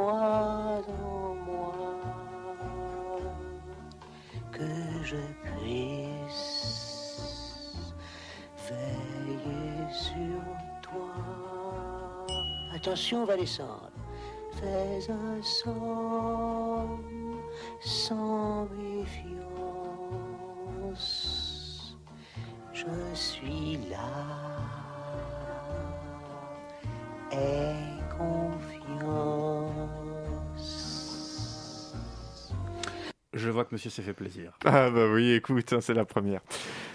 Moi, que je puisse veiller sur toi. Attention, on va descendre. Fais un somme sans méfiance. Je suis là. Aie confiance. Je vois que monsieur s'est fait plaisir. Ah bah oui, écoute, hein, c'est la première.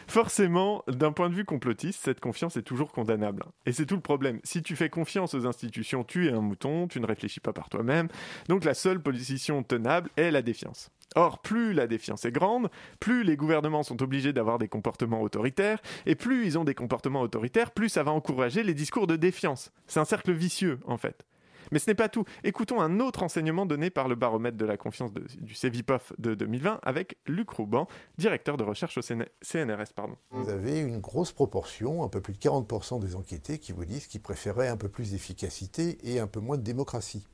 Forcément, d'un point de vue complotiste, cette confiance est toujours condamnable. Et c'est tout le problème. Si tu fais confiance aux institutions, tu es un mouton, tu ne réfléchis pas par toi-même. Donc la seule position tenable est la défiance. Or, plus la défiance est grande, plus les gouvernements sont obligés d'avoir des comportements autoritaires, et plus ils ont des comportements autoritaires, plus ça va encourager les discours de défiance. C'est un cercle vicieux, en fait. Mais ce n'est pas tout. Écoutons un autre enseignement donné par le baromètre de la confiance du CEVIPOF de 2020 avec Luc Rouban, directeur de recherche au CNRS. Vous avez une grosse proportion, un peu plus de 40% des enquêtés qui vous disent qu'ils préféraient un peu plus d'efficacité et un peu moins de démocratie.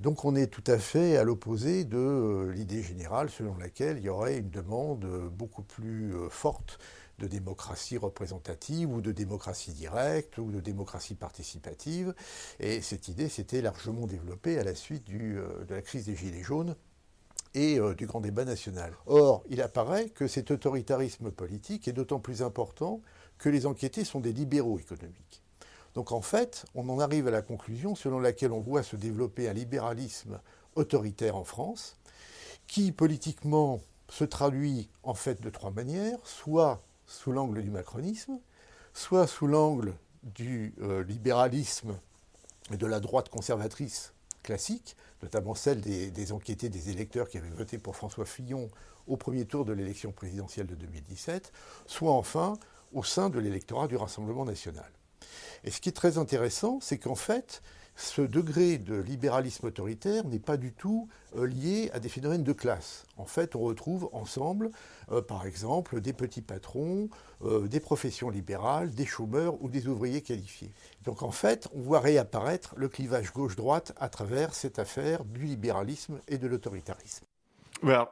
Donc on est tout à fait à l'opposé de euh, l'idée générale selon laquelle il y aurait une demande euh, beaucoup plus euh, forte de démocratie représentative ou de démocratie directe ou de démocratie participative. Et cette idée s'était largement développée à la suite euh, de la crise des Gilets jaunes et euh, du grand débat national. Or, il apparaît que cet autoritarisme politique est d'autant plus important que les enquêtés sont des libéraux économiques. Donc en fait, on en arrive à la conclusion selon laquelle on voit se développer un libéralisme autoritaire en France, qui politiquement se traduit en fait de trois manières, soit sous l'angle du macronisme, soit sous l'angle du euh, libéralisme et de la droite conservatrice classique, notamment celle des, enquêtés des électeurs qui avaient voté pour François Fillon au premier tour de l'élection présidentielle de 2017, soit enfin au sein de l'électorat du Rassemblement national. Et ce qui est très intéressant, c'est qu'en fait, ce degré de libéralisme autoritaire n'est pas du tout euh, lié à des phénomènes de classe. En fait, on retrouve ensemble, euh, par exemple, des petits patrons, euh, des professions libérales, des chômeurs ou des ouvriers qualifiés. Donc en fait, on voit réapparaître le clivage gauche-droite à travers cette affaire du libéralisme et de l'autoritarisme.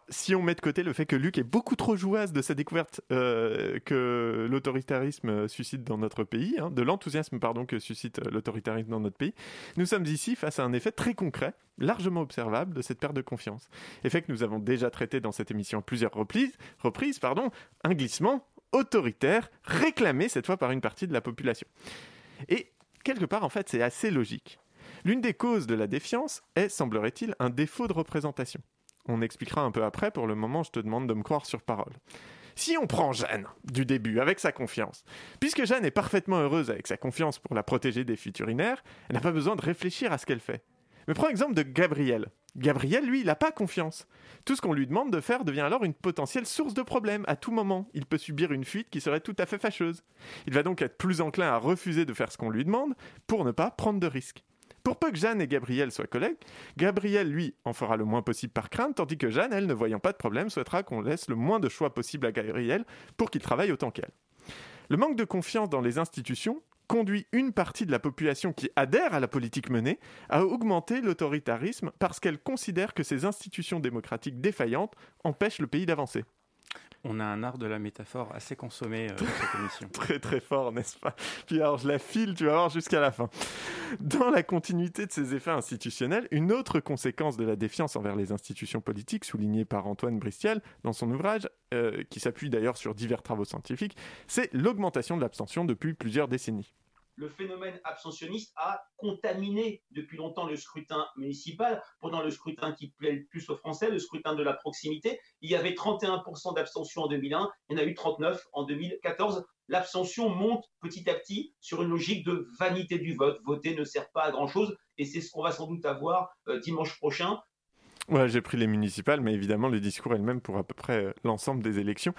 Si on met de côté le fait que Luc est beaucoup trop jouasse de sa découverte euh, que l'autoritarisme suscite dans notre pays, hein, de l'enthousiasme pardon que suscite euh, l'autoritarisme dans notre pays, nous sommes ici face à un effet très concret, largement observable de cette perte de confiance. Effet que nous avons déjà traité dans cette émission à plusieurs reprises, reprises pardon, un glissement autoritaire réclamé cette fois par une partie de la population. Et quelque part, en fait, c'est assez logique. L'une des causes de la défiance est, semblerait-il, un défaut de représentation. On expliquera un peu après, pour le moment je te demande de me croire sur parole. Si on prend Jeanne du début avec sa confiance, puisque Jeanne est parfaitement heureuse avec sa confiance pour la protéger des futurinaires, elle n'a pas besoin de réfléchir à ce qu'elle fait. Mais prends l'exemple de Gabriel. Gabriel, lui, il n'a pas confiance. Tout ce qu'on lui demande de faire devient alors une potentielle source de problème à tout moment. Il peut subir une fuite qui serait tout à fait fâcheuse. Il va donc être plus enclin à refuser de faire ce qu'on lui demande pour ne pas prendre de risques. Pour peu que Jeanne et Gabriel soient collègues, Gabriel, lui, en fera le moins possible par crainte, tandis que Jeanne, elle, ne voyant pas de problème, souhaitera qu'on laisse le moins de choix possible à Gabriel pour qu'il travaille autant qu'elle. Le manque de confiance dans les institutions conduit une partie de la population qui adhère à la politique menée à augmenter l'autoritarisme parce qu'elle considère que ces institutions démocratiques défaillantes empêchent le pays d'avancer. On a un art de la métaphore assez consommé euh, cette émission. *laughs* très très fort, n'est-ce pas? Puis alors je la file, tu vas voir jusqu'à la fin. Dans la continuité de ces effets institutionnels, une autre conséquence de la défiance envers les institutions politiques, soulignée par Antoine Bristiel dans son ouvrage, euh, qui s'appuie d'ailleurs sur divers travaux scientifiques, c'est l'augmentation de l'abstention depuis plusieurs décennies le phénomène abstentionniste a contaminé depuis longtemps le scrutin municipal. Pendant le scrutin qui plaît le plus aux Français, le scrutin de la proximité, il y avait 31% d'abstention en 2001, il y en a eu 39 en 2014. L'abstention monte petit à petit sur une logique de vanité du vote. Voter ne sert pas à grand-chose et c'est ce qu'on va sans doute avoir euh, dimanche prochain. J'ai pris les municipales, mais évidemment, le discours est le même pour à peu près euh, l'ensemble des élections.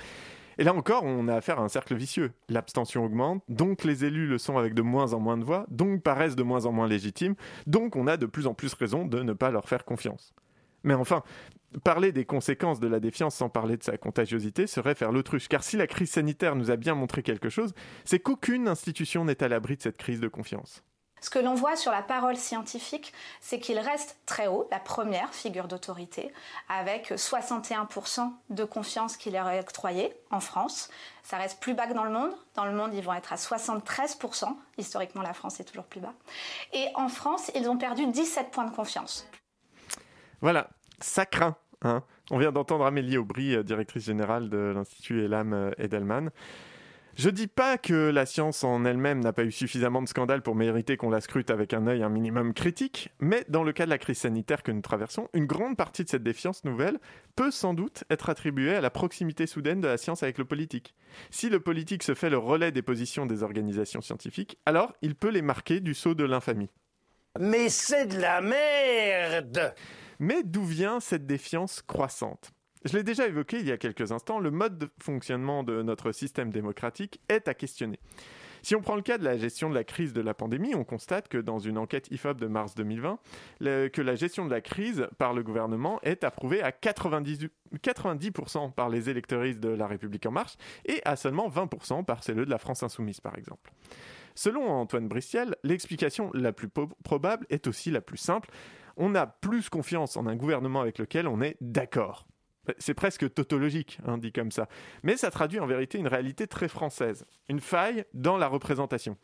Et là encore, on a affaire à un cercle vicieux. L'abstention augmente, donc les élus le sont avec de moins en moins de voix, donc paraissent de moins en moins légitimes, donc on a de plus en plus raison de ne pas leur faire confiance. Mais enfin, parler des conséquences de la défiance sans parler de sa contagiosité serait faire l'autruche, car si la crise sanitaire nous a bien montré quelque chose, c'est qu'aucune institution n'est à l'abri de cette crise de confiance. Ce que l'on voit sur la parole scientifique, c'est qu'il reste très haut, la première figure d'autorité, avec 61% de confiance qui leur est octroyée en France. Ça reste plus bas que dans le monde. Dans le monde, ils vont être à 73%. Historiquement, la France est toujours plus bas. Et en France, ils ont perdu 17 points de confiance. Voilà, ça craint. Hein. On vient d'entendre Amélie Aubry, euh, directrice générale de l'Institut Elam euh, Edelman. Je dis pas que la science en elle-même n'a pas eu suffisamment de scandales pour mériter qu'on la scrute avec un œil un minimum critique, mais dans le cas de la crise sanitaire que nous traversons, une grande partie de cette défiance nouvelle peut sans doute être attribuée à la proximité soudaine de la science avec le politique. Si le politique se fait le relais des positions des organisations scientifiques, alors il peut les marquer du sceau de l'infamie. Mais c'est de la merde Mais d'où vient cette défiance croissante? Je l'ai déjà évoqué il y a quelques instants, le mode de fonctionnement de notre système démocratique est à questionner. Si on prend le cas de la gestion de la crise de la pandémie, on constate que dans une enquête IFOP de mars 2020, que la gestion de la crise par le gouvernement est approuvée à 90, 90% par les électoristes de La République en marche et à seulement 20% par celles de la France insoumise, par exemple. Selon Antoine Bristiel, l'explication la plus probable est aussi la plus simple. On a plus confiance en un gouvernement avec lequel on est d'accord. C'est presque tautologique, hein, dit comme ça. Mais ça traduit en vérité une réalité très française, une faille dans la représentation.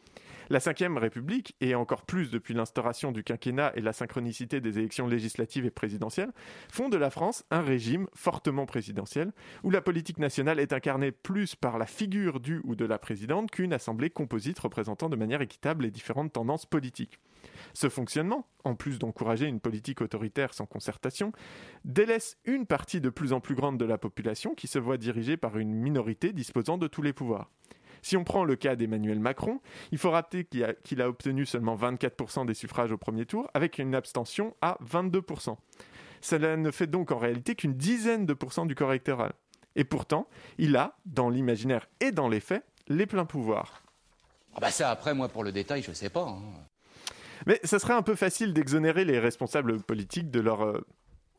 La Ve République, et encore plus depuis l'instauration du quinquennat et la synchronicité des élections législatives et présidentielles, font de la France un régime fortement présidentiel, où la politique nationale est incarnée plus par la figure du ou de la présidente qu'une assemblée composite représentant de manière équitable les différentes tendances politiques. Ce fonctionnement, en plus d'encourager une politique autoritaire sans concertation, délaisse une partie de plus en plus grande de la population qui se voit dirigée par une minorité disposant de tous les pouvoirs. Si on prend le cas d'Emmanuel Macron, il faut rappeler qu'il a, obtenu seulement 24% des suffrages au premier tour, avec une abstention à 22%. Cela ne fait donc en réalité qu'une dizaine de pourcents du corps électoral. Et pourtant, il a, dans l'imaginaire et dans les faits, les pleins pouvoirs. Ah bah ça, après, moi, pour le détail, je sais pas. Hein. Mais ça serait un peu facile d'exonérer les responsables politiques de leur euh,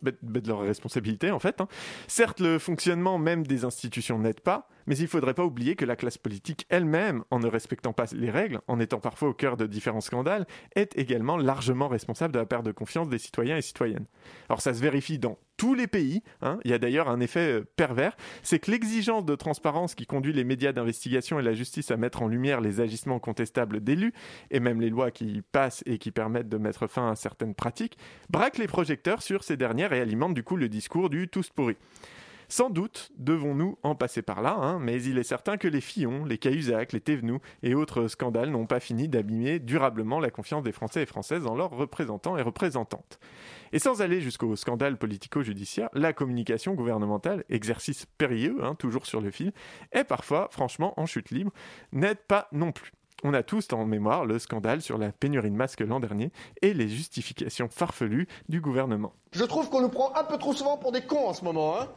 de leur responsabilité en fait. Hein. Certes, le fonctionnement même des institutions n'aide pas, mais il ne faudrait pas oublier que la classe politique elle-même, en ne respectant pas les règles, en étant parfois au cœur de différents scandales, est également largement responsable de la perte de confiance des citoyens et citoyennes. Alors ça se vérifie dans tous les pays, hein. il y a d'ailleurs un effet euh, pervers, c'est que l'exigence de transparence qui conduit les médias d'investigation et la justice à mettre en lumière les agissements contestables d'élus, et même les lois qui passent et qui permettent de mettre fin à certaines pratiques, braque les projecteurs sur ces dernières et alimente du coup le discours du tous pourri. Sans doute devons-nous en passer par là, hein, mais il est certain que les Fillon, les Cahuzac, les Thévenoud et autres scandales n'ont pas fini d'abîmer durablement la confiance des Français et Françaises dans leurs représentants et représentantes. Et sans aller jusqu'au scandale politico-judiciaire, la communication gouvernementale, exercice périlleux, hein, toujours sur le fil, est parfois, franchement, en chute libre, n'aide pas non plus. On a tous en mémoire le scandale sur la pénurie de masques l'an dernier et les justifications farfelues du gouvernement. Je trouve qu'on nous prend un peu trop souvent pour des cons en ce moment, hein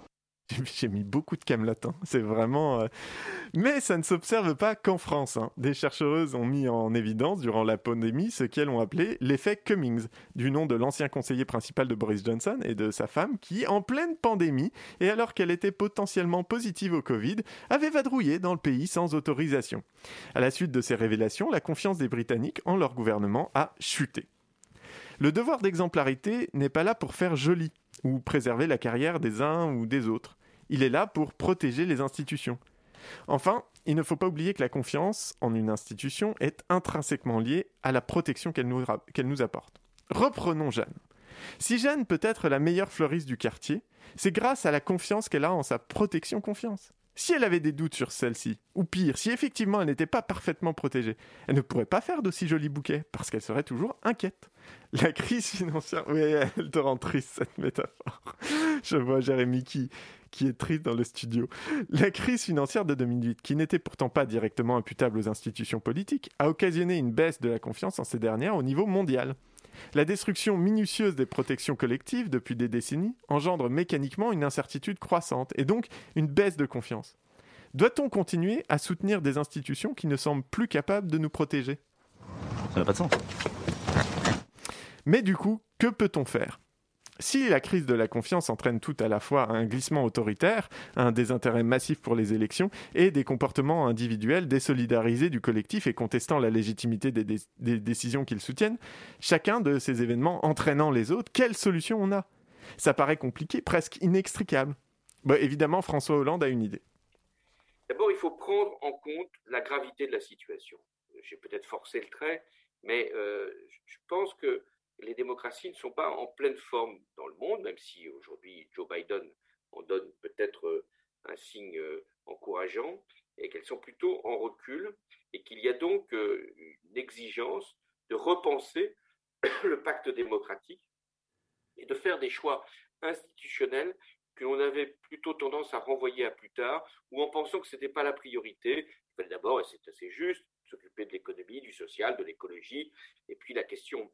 J'ai mis beaucoup de camelots, hein. c'est vraiment. euh, Mais ça ne s'observe pas qu'en France. hein. Des chercheuses ont mis en évidence durant la pandémie ce qu'elles ont appelé l'effet Cummings, du nom de l'ancien conseiller principal de Boris Johnson et de sa femme, qui, en pleine pandémie, et alors qu'elle était potentiellement positive au Covid, avait vadrouillé dans le pays sans autorisation. À la suite de ces révélations, la confiance des Britanniques en leur gouvernement a chuté. Le devoir d'exemplarité n'est pas là pour faire joli ou préserver la carrière des uns ou des autres. Il est là pour protéger les institutions. Enfin, il ne faut pas oublier que la confiance en une institution est intrinsèquement liée à la protection qu'elle nous, apporte. Reprenons Jeanne. Si Jeanne peut être la meilleure fleuriste du quartier, c'est grâce à la confiance qu'elle a en sa protection confiance. Si elle avait des doutes sur celle-ci, ou pire, si effectivement elle n'était pas parfaitement protégée, elle ne pourrait pas faire d'aussi jolis bouquets, parce qu'elle serait toujours inquiète. La crise financière... Oui, elle te rend triste, cette métaphore. Je vois Jérémy qui, qui est triste dans le studio. La crise financière de 2008, qui n'était pourtant pas directement imputable aux institutions politiques, a occasionné une baisse de la confiance en ces dernières au niveau mondial. La destruction minutieuse des protections collectives depuis des décennies engendre mécaniquement une incertitude croissante et donc une baisse de confiance. Doit-on continuer à soutenir des institutions qui ne semblent plus capables de nous protéger? Ça n'a pas de sens. Mais du coup, que peut-on faire? Si la crise de la confiance entraîne tout à la fois un glissement autoritaire, un désintérêt massif pour les élections et des comportements individuels désolidarisés du collectif et contestant la légitimité des, dé- des décisions qu'ils soutiennent, chacun de ces événements entraînant les autres, quelle solution on a? Ça paraît compliqué, presque inextricable. Bah, évidemment, François Hollande a une idée. D'abord, il faut prendre en compte la gravité de la situation. J'ai peut-être forcé le trait, mais euh, je pense que les démocraties ne sont pas en pleine forme dans le monde, même si aujourd'hui Joe Biden en donne peut-être euh, un signe euh, encourageant, et qu'elles sont plutôt en recul, et qu'il y a donc euh, une exigence de repenser *coughs* le pacte démocratique et de faire des choix institutionnels que l'on avait plutôt tendance à renvoyer à plus tard, ou en pensant que ce n'était pas la priorité. Il fallait d'abord, et c'est assez juste, s'occuper de l'économie, du social, de l'écologie, et puis la question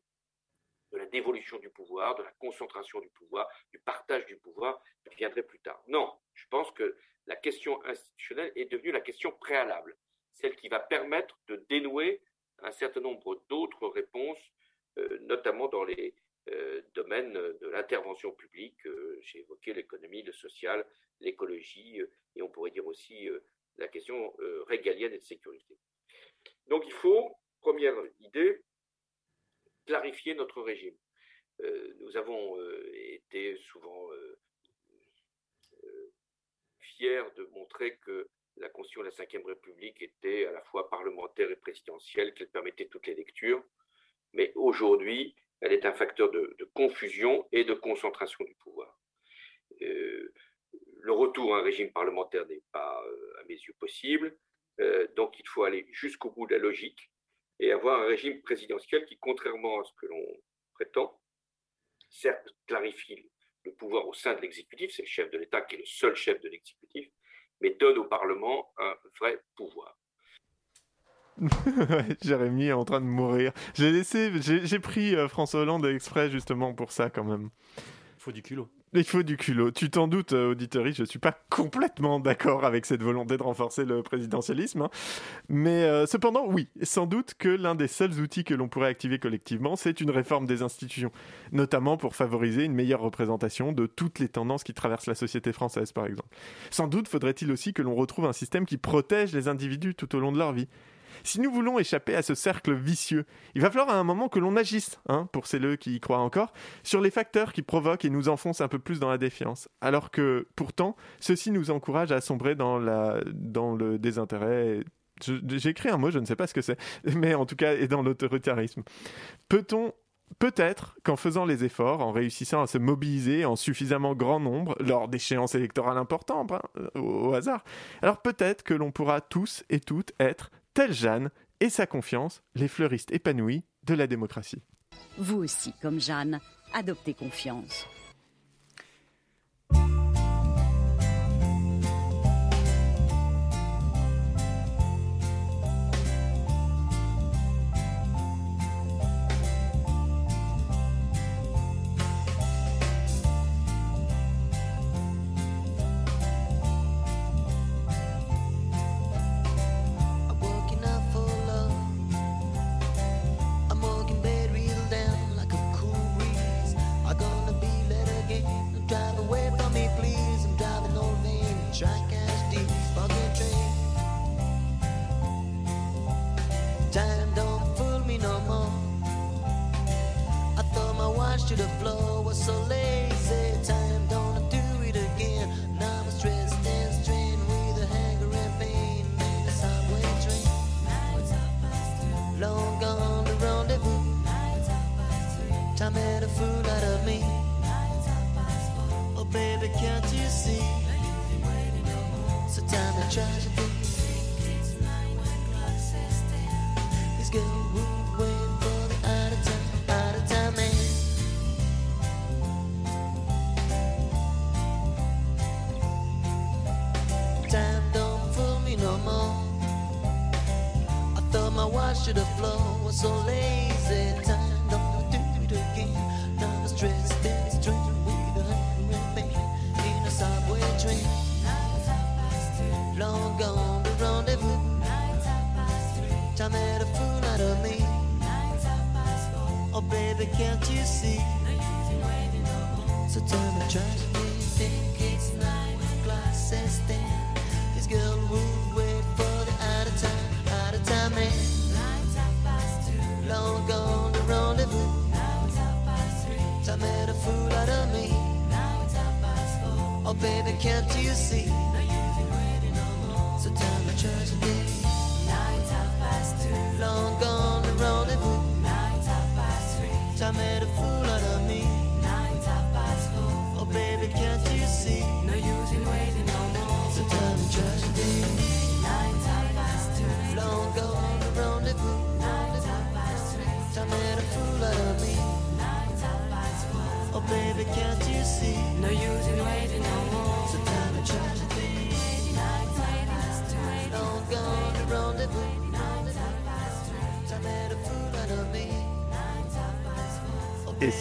de la dévolution du pouvoir, de la concentration du pouvoir, du partage du pouvoir, viendrait plus tard. Non, je pense que la question institutionnelle est devenue la question préalable, celle qui va permettre de dénouer un certain nombre d'autres réponses, euh, notamment dans les euh, domaines de l'intervention publique. Euh, J'ai évoqué l'économie, le social, l'écologie, et on pourrait dire aussi la question régalienne et de sécurité. Donc il faut, première idée, clarifier notre régime. Euh, nous avons euh, été souvent euh, fiers de montrer que la Constitution de la Ve République était à la fois parlementaire et présidentielle, qu'elle permettait toutes les lectures. Mais aujourd'hui, elle est un facteur de, confusion et de concentration du pouvoir. Le retour à un régime parlementaire n'est pas, à mes yeux, possible. Donc il faut aller jusqu'au bout de la logique et avoir un régime présidentiel qui, contrairement à ce que l'on prétend, certes clarifie le pouvoir au sein de l'exécutif, c'est le chef de l'État qui est le seul chef de l'exécutif, mais donne au Parlement un vrai pouvoir. Ouais, *laughs* Jérémy est en train de mourir. J'ai laissé, j'ai pris euh, François Hollande exprès justement pour ça quand même. Il faut du culot. Il faut du culot. Tu t'en doutes, euh, auditorie, je suis pas complètement d'accord avec cette volonté de renforcer le présidentialisme. hein. Mais euh, cependant, oui, sans doute que l'un des seuls outils que l'on pourrait activer collectivement, c'est une réforme des institutions, notamment pour favoriser une meilleure représentation de toutes les tendances qui traversent la société française, par exemple. Sans doute faudrait-il aussi que l'on retrouve un système qui protège les individus tout au long de leur vie. Si nous voulons échapper à ce cercle vicieux, il va falloir à un moment que l'on agisse, hein, pour celles qui y croient encore, sur les facteurs qui provoquent et nous enfoncent un peu plus dans la défiance. Alors que, pourtant, ceci nous encourage à sombrer dans, la, dans le désintérêt. J'ai écrit un mot, je ne sais pas ce que c'est, mais en tout cas, et dans l'autoritarisme. Peut-on Peut-être qu'en faisant les efforts, en réussissant à se mobiliser en suffisamment grand nombre lors d'échéances électorales importantes, hein, au hasard, alors peut-être que l'on pourra tous et toutes être, tel Jeanne et sa confiance, les fleuristes épanouis de la démocratie. Vous aussi, comme Jeanne, adoptez confiance.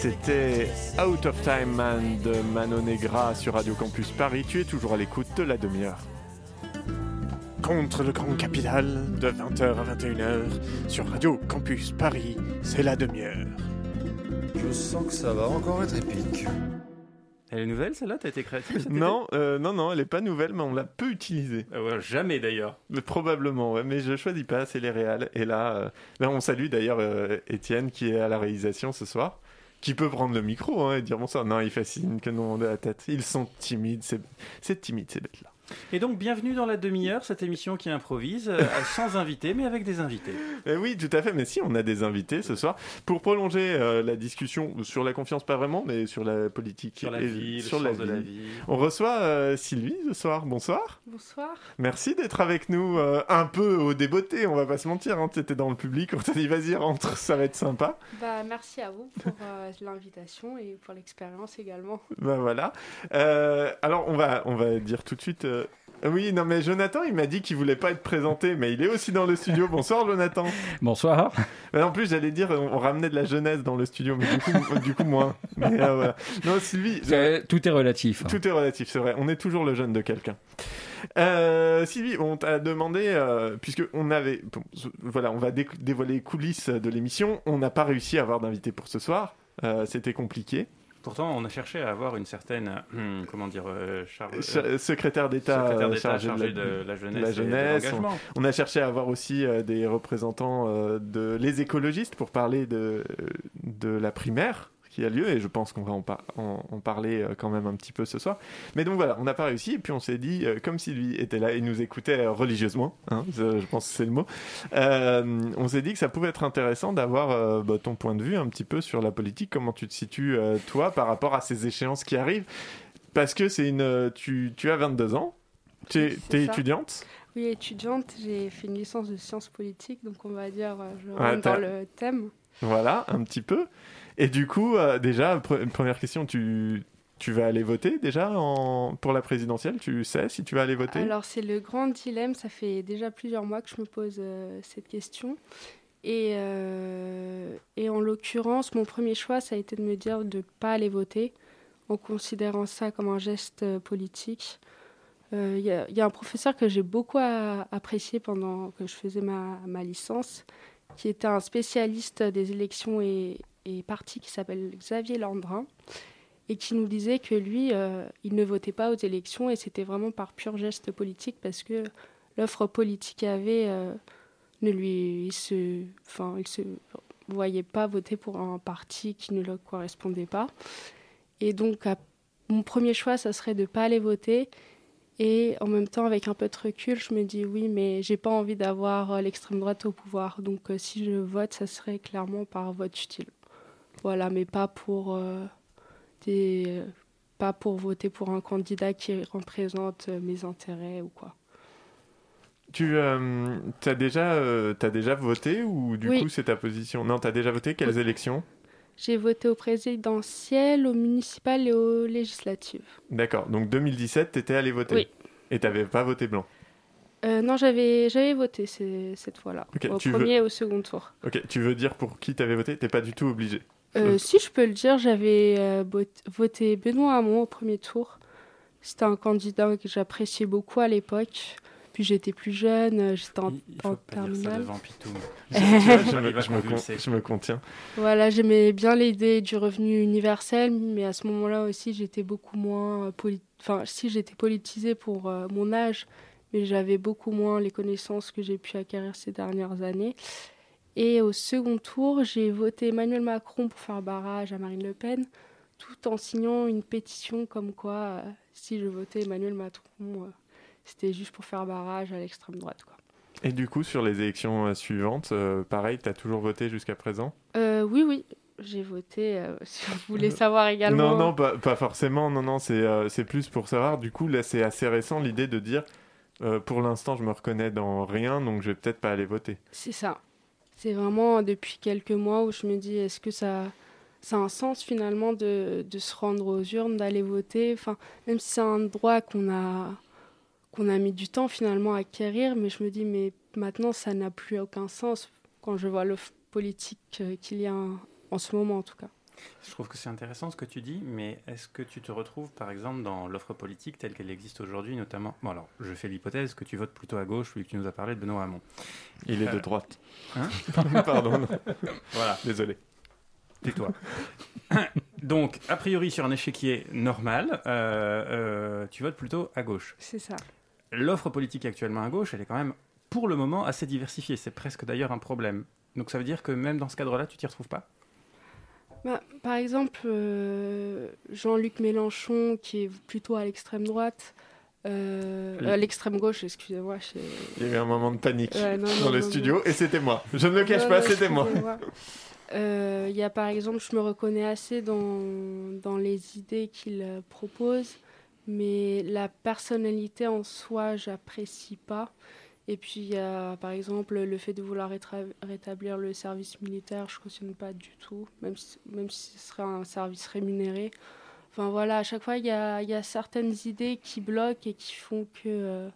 C'était Out of Time Man de Mano Negra sur Radio Campus Paris. Tu es toujours à l'écoute de la demi-heure. Contre le grand capital, de 20h à 21h, sur Radio Campus Paris, c'est la demi-heure. Je sens que ça va encore être épique. Elle est nouvelle celle-là? T'as été créatif cet Non, euh, non, non, elle est pas nouvelle, mais on l'a peu utilisée. Euh, Jamais d'ailleurs. Mais probablement, ouais, mais je choisis pas, c'est les réals. Et là, euh, là, on salue d'ailleurs euh, Étienne qui est à la réalisation ce soir, qui peut prendre le micro hein, et dire bonsoir. Non, il fascine que nous on la tête. Ils sont timides, c'est timide ces bêtes-là. Et donc, bienvenue dans la demi-heure, cette émission qui improvise, euh, *laughs* sans invité, mais avec des invités. Eh oui, tout à fait. Mais si, on a des invités ce soir pour prolonger euh, la discussion sur la confiance, pas vraiment, mais sur la politique Sur la et vie, le sur sens de la vie. On reçoit euh, Sylvie ce soir. Bonsoir. Bonsoir. Merci d'être avec nous. euh, un peu au débeauté, on va pas se mentir. Hein. Tu étais dans le public, on t'a dit vas-y rentre, ça va être sympa. Bah, merci à vous pour euh, l'invitation et pour l'expérience également. Bah voilà. Euh, alors on va on va dire tout de suite. Oui, non mais Jonathan, il m'a dit qu'il voulait pas être présenté, mais il est aussi dans le studio. Bonsoir Jonathan. Bonsoir. Mais en plus, j'allais dire, on ramenait de la jeunesse dans le studio, mais du coup, *laughs* du coup moins. Mais, euh, voilà. Non, Sylvie. Tout est relatif. Tout est relatif, c'est vrai. On est toujours le jeune de quelqu'un. Euh, Sylvie, on t'a demandé, euh, puisque on avait, bon, voilà, on va dé- dévoiler les coulisses de l'émission. On n'a pas réussi à avoir d'invité pour ce soir. Euh, C'était compliqué. Pourtant, on a cherché à avoir une certaine, hum, comment dire, euh, euh, secrétaire d'État chargé, chargé de, de la jeunesse la on, on a cherché à avoir aussi euh, des représentants de les écologistes pour parler de, de la primaire qui a lieu et je pense qu'on va en, par- en- en parler euh, quand même un petit peu ce soir. Mais donc voilà, on n'a pas réussi et puis on s'est dit, euh, comme Sylvie était là et nous écoutait euh, religieusement, hein, je pense que c'est le mot, euh, on s'est dit que ça pouvait être intéressant d'avoir euh, bah, ton point de vue un petit peu sur la politique, comment tu te situes euh, toi par rapport à ces échéances qui arrivent? Parce que c'est une, tu, tu as 22 ans, tu es, étudiante? Oui, étudiante, j'ai fait une licence de sciences politiques, donc on va dire, je rentre dans le thème. Voilà, un petit peu. Et du coup, euh, déjà, pre- première question, tu, tu vas aller voter déjà pour la présidentielle? Tu sais si tu vas aller voter? Alors c'est le grand dilemme, ça fait déjà plusieurs mois que je me pose euh, cette question. Et, euh, et en l'occurrence, mon premier choix, ça a été de me dire de ne pas aller voter, en considérant ça comme un geste politique. Il y, a- un professeur que j'ai beaucoup apprécié pendant que je faisais ma, ma licence, qui était un spécialiste des élections et, et partis qui s'appelle Xavier Landrin et qui nous disait que lui, euh, il ne votait pas aux élections et c'était vraiment par pur geste politique parce que l'offre politique qu'il avait euh, ne lui, il se, enfin, il se voyait pas voter pour un parti qui ne le correspondait pas. Et donc, mon premier choix, ça serait de pas aller voter. Et en même temps, avec un peu de recul, je me dis oui, mais j'ai pas envie d'avoir euh, l'extrême droite au pouvoir. Donc, euh, si je vote, ça serait clairement par vote utile. Voilà, mais pas pour euh, des, euh, pas pour voter pour un candidat qui représente euh, mes intérêts ou quoi. Tu as, déjà, euh, déjà voté ou du Oui. coup c'est ta position? Non, tu as déjà voté? Quelles élections? J'ai voté au présidentiel, au municipal et aux législatives. D'accord, donc 2017, tu étais allé voter? Oui. Et tu n'avais pas voté blanc? Euh, non, j'avais j'avais voté cette fois-là, au premier veux- et au second tour. Ok, tu veux dire pour qui tu avais voté? T'es pas du tout obligé. Euh, si je peux le dire, j'avais euh, voté Benoît Hamon au premier tour. C'était un candidat que j'appréciais beaucoup à l'époque. Puis j'étais plus jeune, euh, j'étais en, en terminale. *laughs* Je, je Il me, contiens. Voilà, j'aimais bien l'idée du revenu universel, mais à ce moment-là aussi, j'étais beaucoup moins. Enfin, si j'étais politisée pour euh, mon âge, mais j'avais beaucoup moins les connaissances que j'ai pu acquérir ces dernières années. Et au second tour, j'ai voté Emmanuel Macron pour faire barrage à Marine Le Pen, tout en signant une pétition comme quoi, euh, si je votais Emmanuel Macron, euh, c'était juste pour faire barrage à l'extrême droite. Quoi. Et du coup, sur les élections euh, suivantes, pareil, tu as toujours voté jusqu'à présent? Euh, oui, oui, j'ai voté. euh, *laughs* si vous voulez savoir également. Non, non, pas, pas forcément. Non, non, c'est euh, plus pour savoir. Du coup, là, c'est assez récent l'idée de dire euh, pour l'instant, je me reconnais dans rien, donc je vais peut-être pas aller voter. C'est ça. C'est vraiment depuis quelques mois où je me dis est-ce que ça, ça a un sens finalement de, se rendre aux urnes, d'aller voter? Même si c'est un droit qu'on a, qu'on a mis du temps finalement à acquérir, mais je me dis mais maintenant ça n'a plus aucun sens quand je vois l'offre politique euh, qu'il y a en ce moment en tout cas. Je trouve que c'est intéressant ce que tu dis, mais est-ce que tu te retrouves par exemple dans l'offre politique telle qu'elle existe aujourd'hui, notamment Bon, alors, je fais l'hypothèse que tu votes plutôt à gauche, vu que tu nous as parlé de Benoît Hamon. Il est de Euh, droite. Hein *laughs* Pardon. non. Voilà. Désolé. Tais-toi. *coughs* Donc, a priori, sur un échiquier normal, euh, euh, tu votes plutôt à gauche. C'est ça. L'offre politique actuellement à gauche, elle est quand même, pour le moment, assez diversifiée. C'est presque d'ailleurs un problème. Donc ça veut dire que même dans ce cadre-là, tu t'y retrouves pas? Bah, par exemple, euh, Jean-Luc Mélenchon, qui est plutôt à l'extrême droite, euh, Oui. à l'extrême gauche, excusez-moi. Il y a eu un moment de panique Ouais, non, dans non, le non, studio, et c'était moi. Je ne le cache pas, c'était moi. Euh, Il y a par exemple, je me reconnais assez dans, dans les idées qu'il propose, mais la personnalité en soi, j'apprécie pas. Et puis, il y a par exemple le fait de vouloir rétablir le service militaire, je cautionne pas du tout, même si, même si ce serait un service rémunéré. Enfin voilà, à chaque fois, il y a, y a certaines idées qui bloquent et qui font que. euh,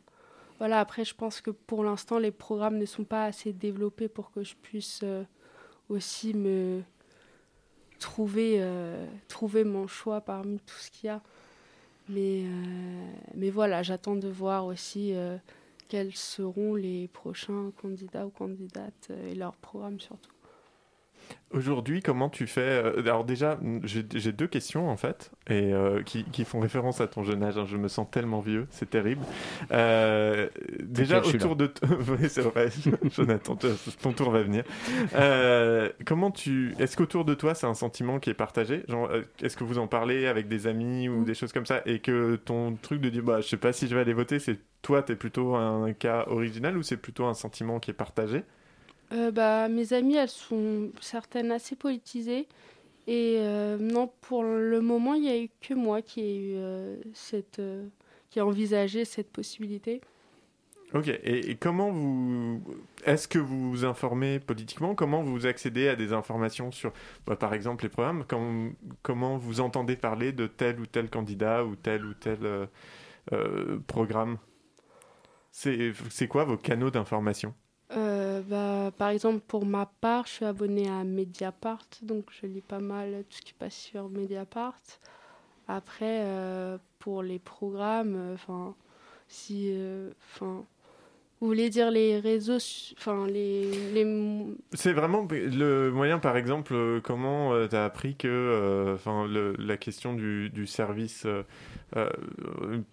voilà, après, je pense que pour l'instant, les programmes ne sont pas assez développés pour que je puisse euh, aussi me trouver, euh, trouver mon choix parmi tout ce qu'il y a. Mais, mais voilà, j'attends de voir aussi quels seront les prochains candidats ou candidates euh, et leur programme surtout. Aujourd'hui, comment tu fais euh, Alors déjà, j'ai deux questions en fait, et euh, qui, qui font référence à ton jeune âge. hein. Je me sens tellement vieux, c'est terrible. Euh, déjà autour de, *laughs* oui c'est vrai, *laughs* Jonathan, ton tour va venir. Euh, comment tu, est-ce qu'autour de toi c'est un sentiment qui est partagé? Est-ce que vous en parlez avec des amis ou des choses comme ça, et que ton truc de dire bah je sais pas si je vais aller voter, c'est toi t'es plutôt un cas original ou c'est plutôt un sentiment qui est partagé? Euh, bah, mes amies, elles sont certaines assez politisées. Et euh, non, pour le moment, il n'y a eu que moi qui ai eu euh, cette, qui a envisagé cette possibilité. Ok, et, comment vous... Est-ce que vous vous informez politiquement? Comment vous accédez à des informations sur, bah, par exemple, les programmes? Comment, vous entendez parler de tel ou tel candidat ou tel ou tel programme? C'est quoi vos canaux d'information? Euh, par exemple, pour ma part, je suis abonnée à Mediapart, donc je lis pas mal tout ce qui passe sur Mediapart. Après, euh, pour les programmes, euh, enfin, si, enfin, vous voulez dire les réseaux, enfin, les, C'est vraiment le moyen, par exemple, euh, comment tu as appris que euh, enfin, la question du, service euh, euh,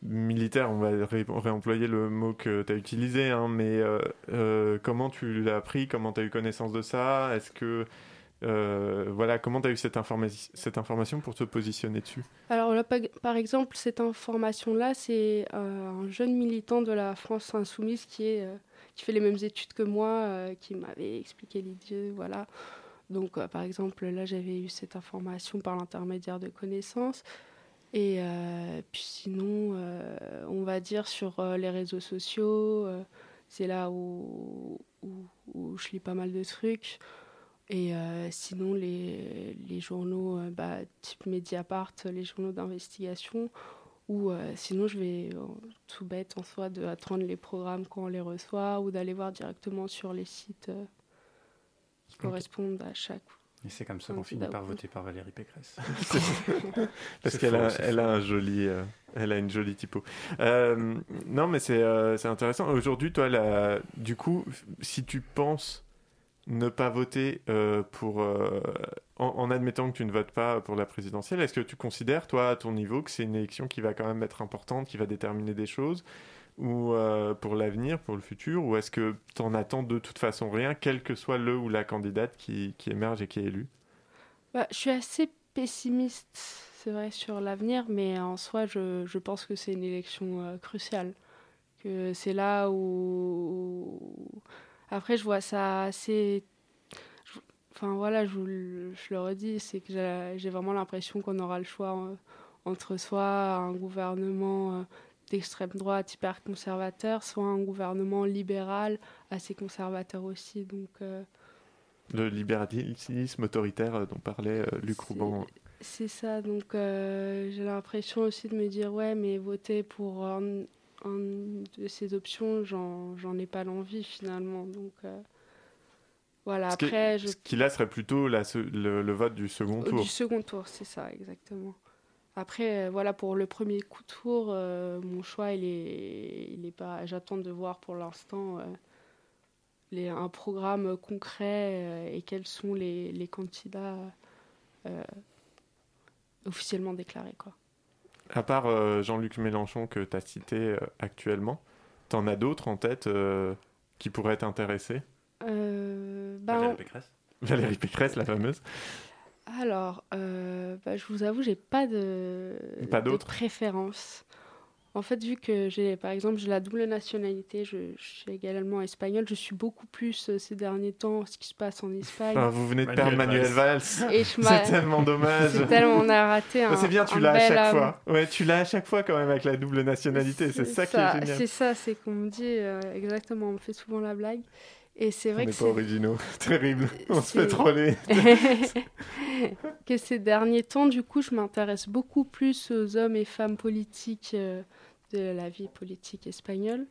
militaire, on va ré- réemployer le mot que tu as utilisé, hein, mais euh, euh, comment tu l'as appris, comment tu as eu connaissance de ça? Est-ce que. Euh, voilà, comment tu as eu cette, informa- cette information pour te positionner dessus? Alors là, par exemple, cette information-là, c'est euh, un jeune militant de la France insoumise qui, euh, fait les mêmes études que moi, qui m'avait expliqué l'idée, voilà. Donc, par exemple, là, j'avais eu cette information par l'intermédiaire de connaissances. Et puis sinon, on va dire sur les réseaux sociaux, c'est là où, où je lis pas mal de trucs. Et euh, sinon, les, les journaux euh, bah, type Mediapart, les journaux d'investigation, ou euh, sinon, je vais euh, tout bête en soi de attendre les programmes quand on les reçoit, ou d'aller voir directement sur les sites euh, qui correspondent à chaque. Et c'est comme ça qu'on finit par voter par Valérie Pécresse. *laughs* *laughs* Parce qu'elle a, elle a un joli, euh, elle a une jolie typo. Euh, non, mais c'est euh, c'est intéressant. Aujourd'hui, toi, la- du coup, si tu penses ne pas voter euh, pour, euh, en, admettant que tu ne votes pas pour la présidentielle, est-ce que tu considères, toi, à ton niveau, que c'est une élection qui va quand même être importante, qui va déterminer des choses, ou euh, pour l'avenir, pour le futur, ou est-ce que tu en attends de toute façon rien, quel que soit le ou la candidate qui, émerge et qui est élue? Bah, je suis assez pessimiste, c'est vrai, sur l'avenir, mais en soi, je, pense que c'est une élection cruciale. Que c'est là où. Après, je vois ça assez. je- Enfin, voilà, je, vous le- je le redis, c'est que j'ai- vraiment l'impression qu'on aura le choix euh, entre soit un gouvernement euh, d'extrême droite hyper conservateur, soit un gouvernement libéral assez conservateur aussi. Donc. euh, Le libéralisme autoritaire dont parlait Luc Rouban. C'est ça, donc euh, j'ai l'impression aussi de me dire, ouais, mais voter pour un, de ces options, j'en ai pas l'envie finalement. Donc euh, voilà, Ce qui, après, je... ce qui là serait plutôt la le, le vote du second tour. Du second tour, c'est ça, exactement. Après, euh, voilà, pour le premier coup de tour, euh, mon choix, il est, il est pas. J'attends de voir pour l'instant euh, les, un programme concret et quels sont les, les candidats officiellement déclarés, quoi. À part euh, Jean-Luc Mélenchon que tu as cité euh, actuellement, t'en as d'autres en tête euh, qui pourraient t'intéresser? Euh, ben, Valérie Pécresse Valérie Pécresse, la fameuse. Alors, euh, bah, je vous avoue, j'ai pas de, Pas de préférence. En fait, vu que j'ai, par exemple, j'ai la double nationalité, je, je suis également espagnole, je suis beaucoup plus euh, ces derniers temps ce qui se passe en Espagne. Ah, vous venez de perdre Manuel Valls. C'est tellement dommage. C'est tellement, on a raté un. c'est bien, tu l'as à chaque homme. fois. Ouais, tu l'as à chaque fois quand même avec la double nationalité. C'est ça, qui est génial. C'est ça, c'est qu'on me dit euh, exactement, on me fait souvent la blague. Et c'est On vrai n'est que pas c'est- originaux. *laughs* Terrible. On se fait troller. *laughs* que ces derniers temps, du coup, je m'intéresse beaucoup plus aux hommes et femmes politiques euh, de la vie politique espagnole.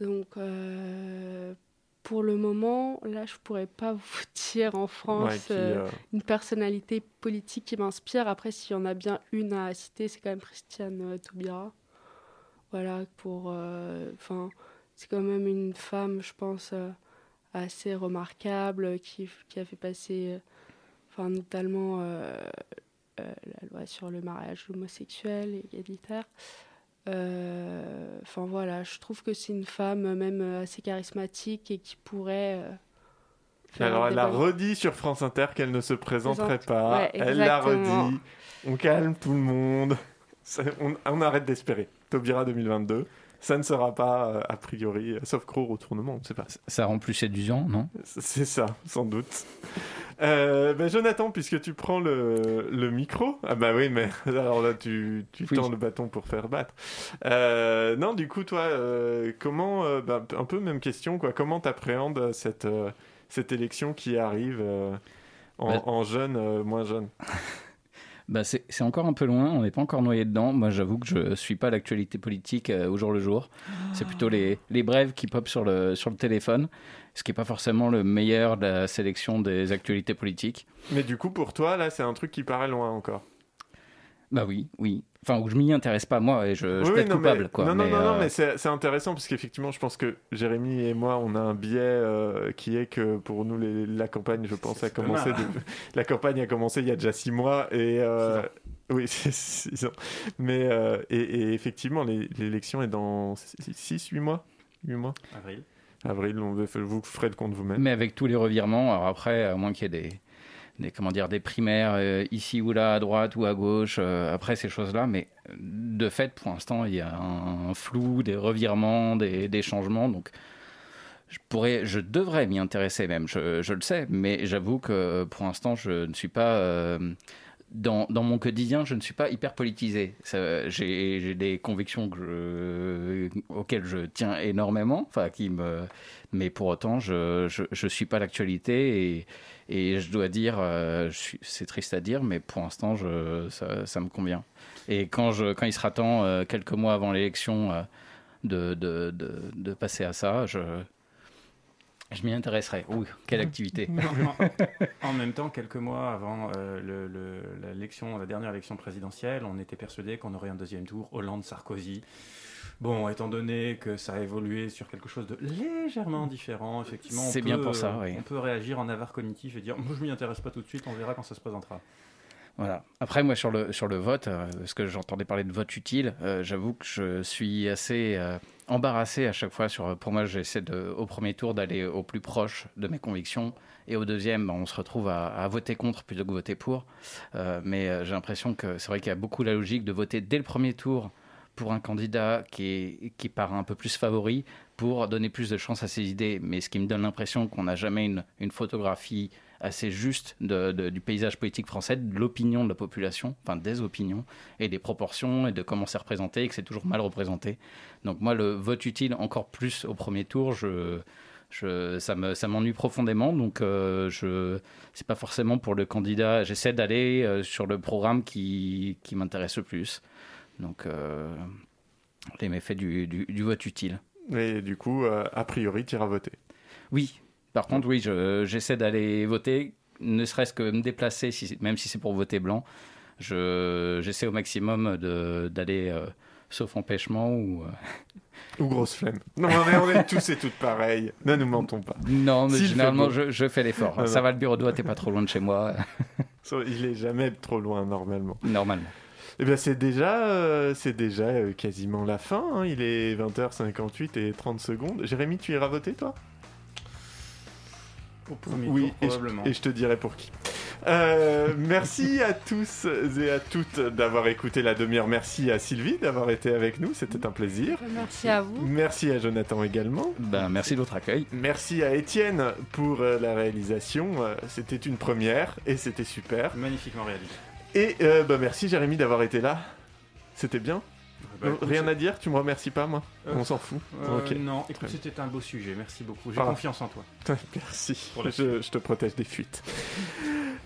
Donc, euh, pour le moment, là, je pourrais pas *laughs* vous dire en France Ouais, euh, une personnalité politique qui m'inspire. Après, s'il y en a bien une à citer, c'est quand même Christiane Taubira. Voilà, pour. Enfin, c'est quand même une femme, je pense, assez remarquable, qui, qui a fait passer. euh, enfin, notamment euh, euh, la loi sur le mariage homosexuel et égalitaire. Enfin voilà, je trouve que c'est une femme même assez charismatique et qui pourrait. Alors, elle a redit sur France Inter qu'elle ne se présenterait Présente. pas. Ouais, elle l'a redit. On calme tout le monde. On, on arrête d'espérer. Taubira 2022. Ça ne sera pas, euh, a priori, euh, sauf Croc retournement, on ne sait pas. Ça rend plus séduisant, non? C'est ça, sans doute. Euh, ben, Jonathan, puisque tu prends le, le micro, ah bah oui, mais *laughs* alors là tu, tu Oui. tends le bâton pour faire battre. Euh, non, du coup, toi, euh, comment, ben, un peu même question, quoi. Comment t'appréhendes cette cette élection qui arrive en, Bah- en jeune, moins jeune? Bah, c'est c'est encore un peu loin, on n'est pas encore noyé dedans. Moi, j'avoue que je suis pas l'actualité politique euh, au jour le jour. C'est plutôt les, les brèves qui popent sur le, sur le téléphone, ce qui n'est pas forcément le meilleur de la sélection des actualités politiques. Mais du coup, pour toi, là, c'est un truc qui paraît loin encore. Bah oui, oui. Enfin, où je m'y intéresse pas, moi, et je, je Oui, non, coupable, mais, quoi. Non, non, Mais, non, non, euh, mais c'est c'est intéressant parce qu'effectivement, je pense que Jérémy et moi, on a un biais euh, qui est que pour nous, les- la campagne, je pense, a commencé. de- *laughs* La campagne a commencé il y a déjà six mois et. euh, Oui, *laughs* c'est six ans. Mais euh, et, et effectivement, l'élection est dans 6-8 mois 8 mois Avril. Avril, on, vous ferez le compte vous-même. Mais avec tous les revirements, alors après, à moins qu'il y ait des, des, comment dire, des primaires euh, ici ou là, à droite ou à gauche, euh, après ces choses-là, mais de fait, pour l'instant, il y a un, flou, des revirements, des, des changements, donc je pourrais, je devrais m'y intéresser même, je, je le sais, mais j'avoue que pour l'instant, je ne suis pas... euh, dans, dans mon quotidien, je ne suis pas hyper politisé. J'ai des convictions que je- auxquelles je tiens énormément, enfin qui me, mais pour autant, je je suis pas l'actualité et je dois dire, euh, c'est triste à dire, mais pour l'instant, ça, ça me convient. Et quand je quand il sera temps, euh, quelques mois avant l'élection, euh, de, de, de, de passer à ça, je je m'y intéresserai. Ouh, quelle activité en *laughs* même temps, quelques mois avant le- le- l'élection, la dernière élection présidentielle, on était persuadé qu'on aurait un deuxième tour Hollande-Sarkozy. Bon, étant donné que ça a évolué sur quelque chose de légèrement différent, effectivement, on C'est bien peut, pour ça, euh, oui. On peut réagir en avare cognitif et dire, moi je m'y intéresse pas tout de suite, on verra quand ça se présentera. Voilà. Après, moi, sur le, sur le vote, euh, parce que j'entendais parler de vote utile, euh, j'avoue que je suis assez euh, embarrassé à chaque fois. Sur, pour moi, j'essaie au premier tour d'aller au plus proche de mes convictions. Et au deuxième, ben, on se retrouve à, à voter contre plutôt que voter pour. Mais j'ai l'impression que c'est vrai qu'il y a beaucoup la logique de voter dès le premier tour pour un candidat qui, est, qui paraît un peu plus favori pour donner plus de chance à ses idées. Mais ce qui me donne l'impression qu'on n'a jamais une, une photographie assez juste du paysage politique français, de l'opinion de la population, enfin des opinions, et des proportions, et de comment c'est représenté, et que c'est toujours mal représenté. Donc moi, le vote utile, encore plus au premier tour, je, je, ça m'ennuie profondément. Donc euh, je, c'est pas forcément pour le candidat. J'essaie d'aller euh, sur le programme qui, qui m'intéresse le plus. Donc euh, les méfaits du, du, du vote utile. Et du coup, euh, a priori, tu iras voter. Oui. Par contre, oui, je- j'essaie d'aller voter, ne serait-ce que me déplacer, si, même si c'est pour voter blanc. Je- J'essaie au maximum d'aller, euh, sauf empêchement ou. euh, Ou grosse flemme. Non, mais on est tous et toutes pareils. Ne nous mentons pas. Non, mais fait généralement, je, je fais l'effort. Non, Ça non. va, le bureau de vote n'est pas trop loin de chez moi. *laughs* Il est jamais trop loin, normalement. Normalement. Eh bien, c'est déjà, euh, c'est déjà euh, quasiment la fin. hein. Il est 20h58 et 30 secondes. Jérémy, tu iras voter, toi? Au premier Oui, tour, et je, probablement. et je te dirai pour qui. Euh, merci à tous et à toutes d'avoir écouté la demi-heure. Merci à Sylvie d'avoir été avec nous. C'était un plaisir. Merci à vous. Merci à Jonathan également. Ben, merci de votre accueil. Merci à Étienne pour euh, la réalisation. Euh, c'était une première et c'était super. Magnifiquement réalisé. Et euh, bah, merci Jérémy d'avoir été là. C'était bien. Bah, écoute, Rien à dire, tu me remercies pas moi Euh, On s'en fout. Euh, Ok. Non, écoute, c'était un beau sujet. Merci beaucoup. J'ai Ah. confiance en toi. *laughs* Merci, Pour je, je te protège des fuites.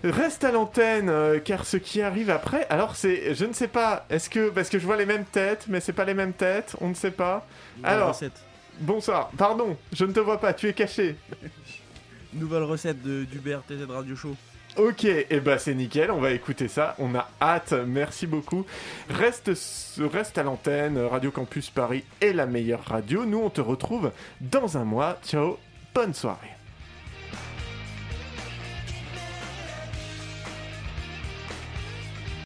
Reste à l'antenne, euh, car ce qui arrive après, alors c'est, je ne sais pas, est-ce que, parce que je vois les mêmes têtes, mais c'est pas les mêmes têtes, on ne sait pas. Nouvelle alors, recette. bonsoir, pardon, je ne te vois pas, tu es caché. *laughs* Nouvelle recette de, du BRTZ Radio Show. Ok, et bah c'est nickel, on va écouter ça, on a hâte, merci beaucoup. Reste, reste à l'antenne, Radio Campus Paris est la meilleure radio, nous on te retrouve dans un mois, ciao, bonne soirée.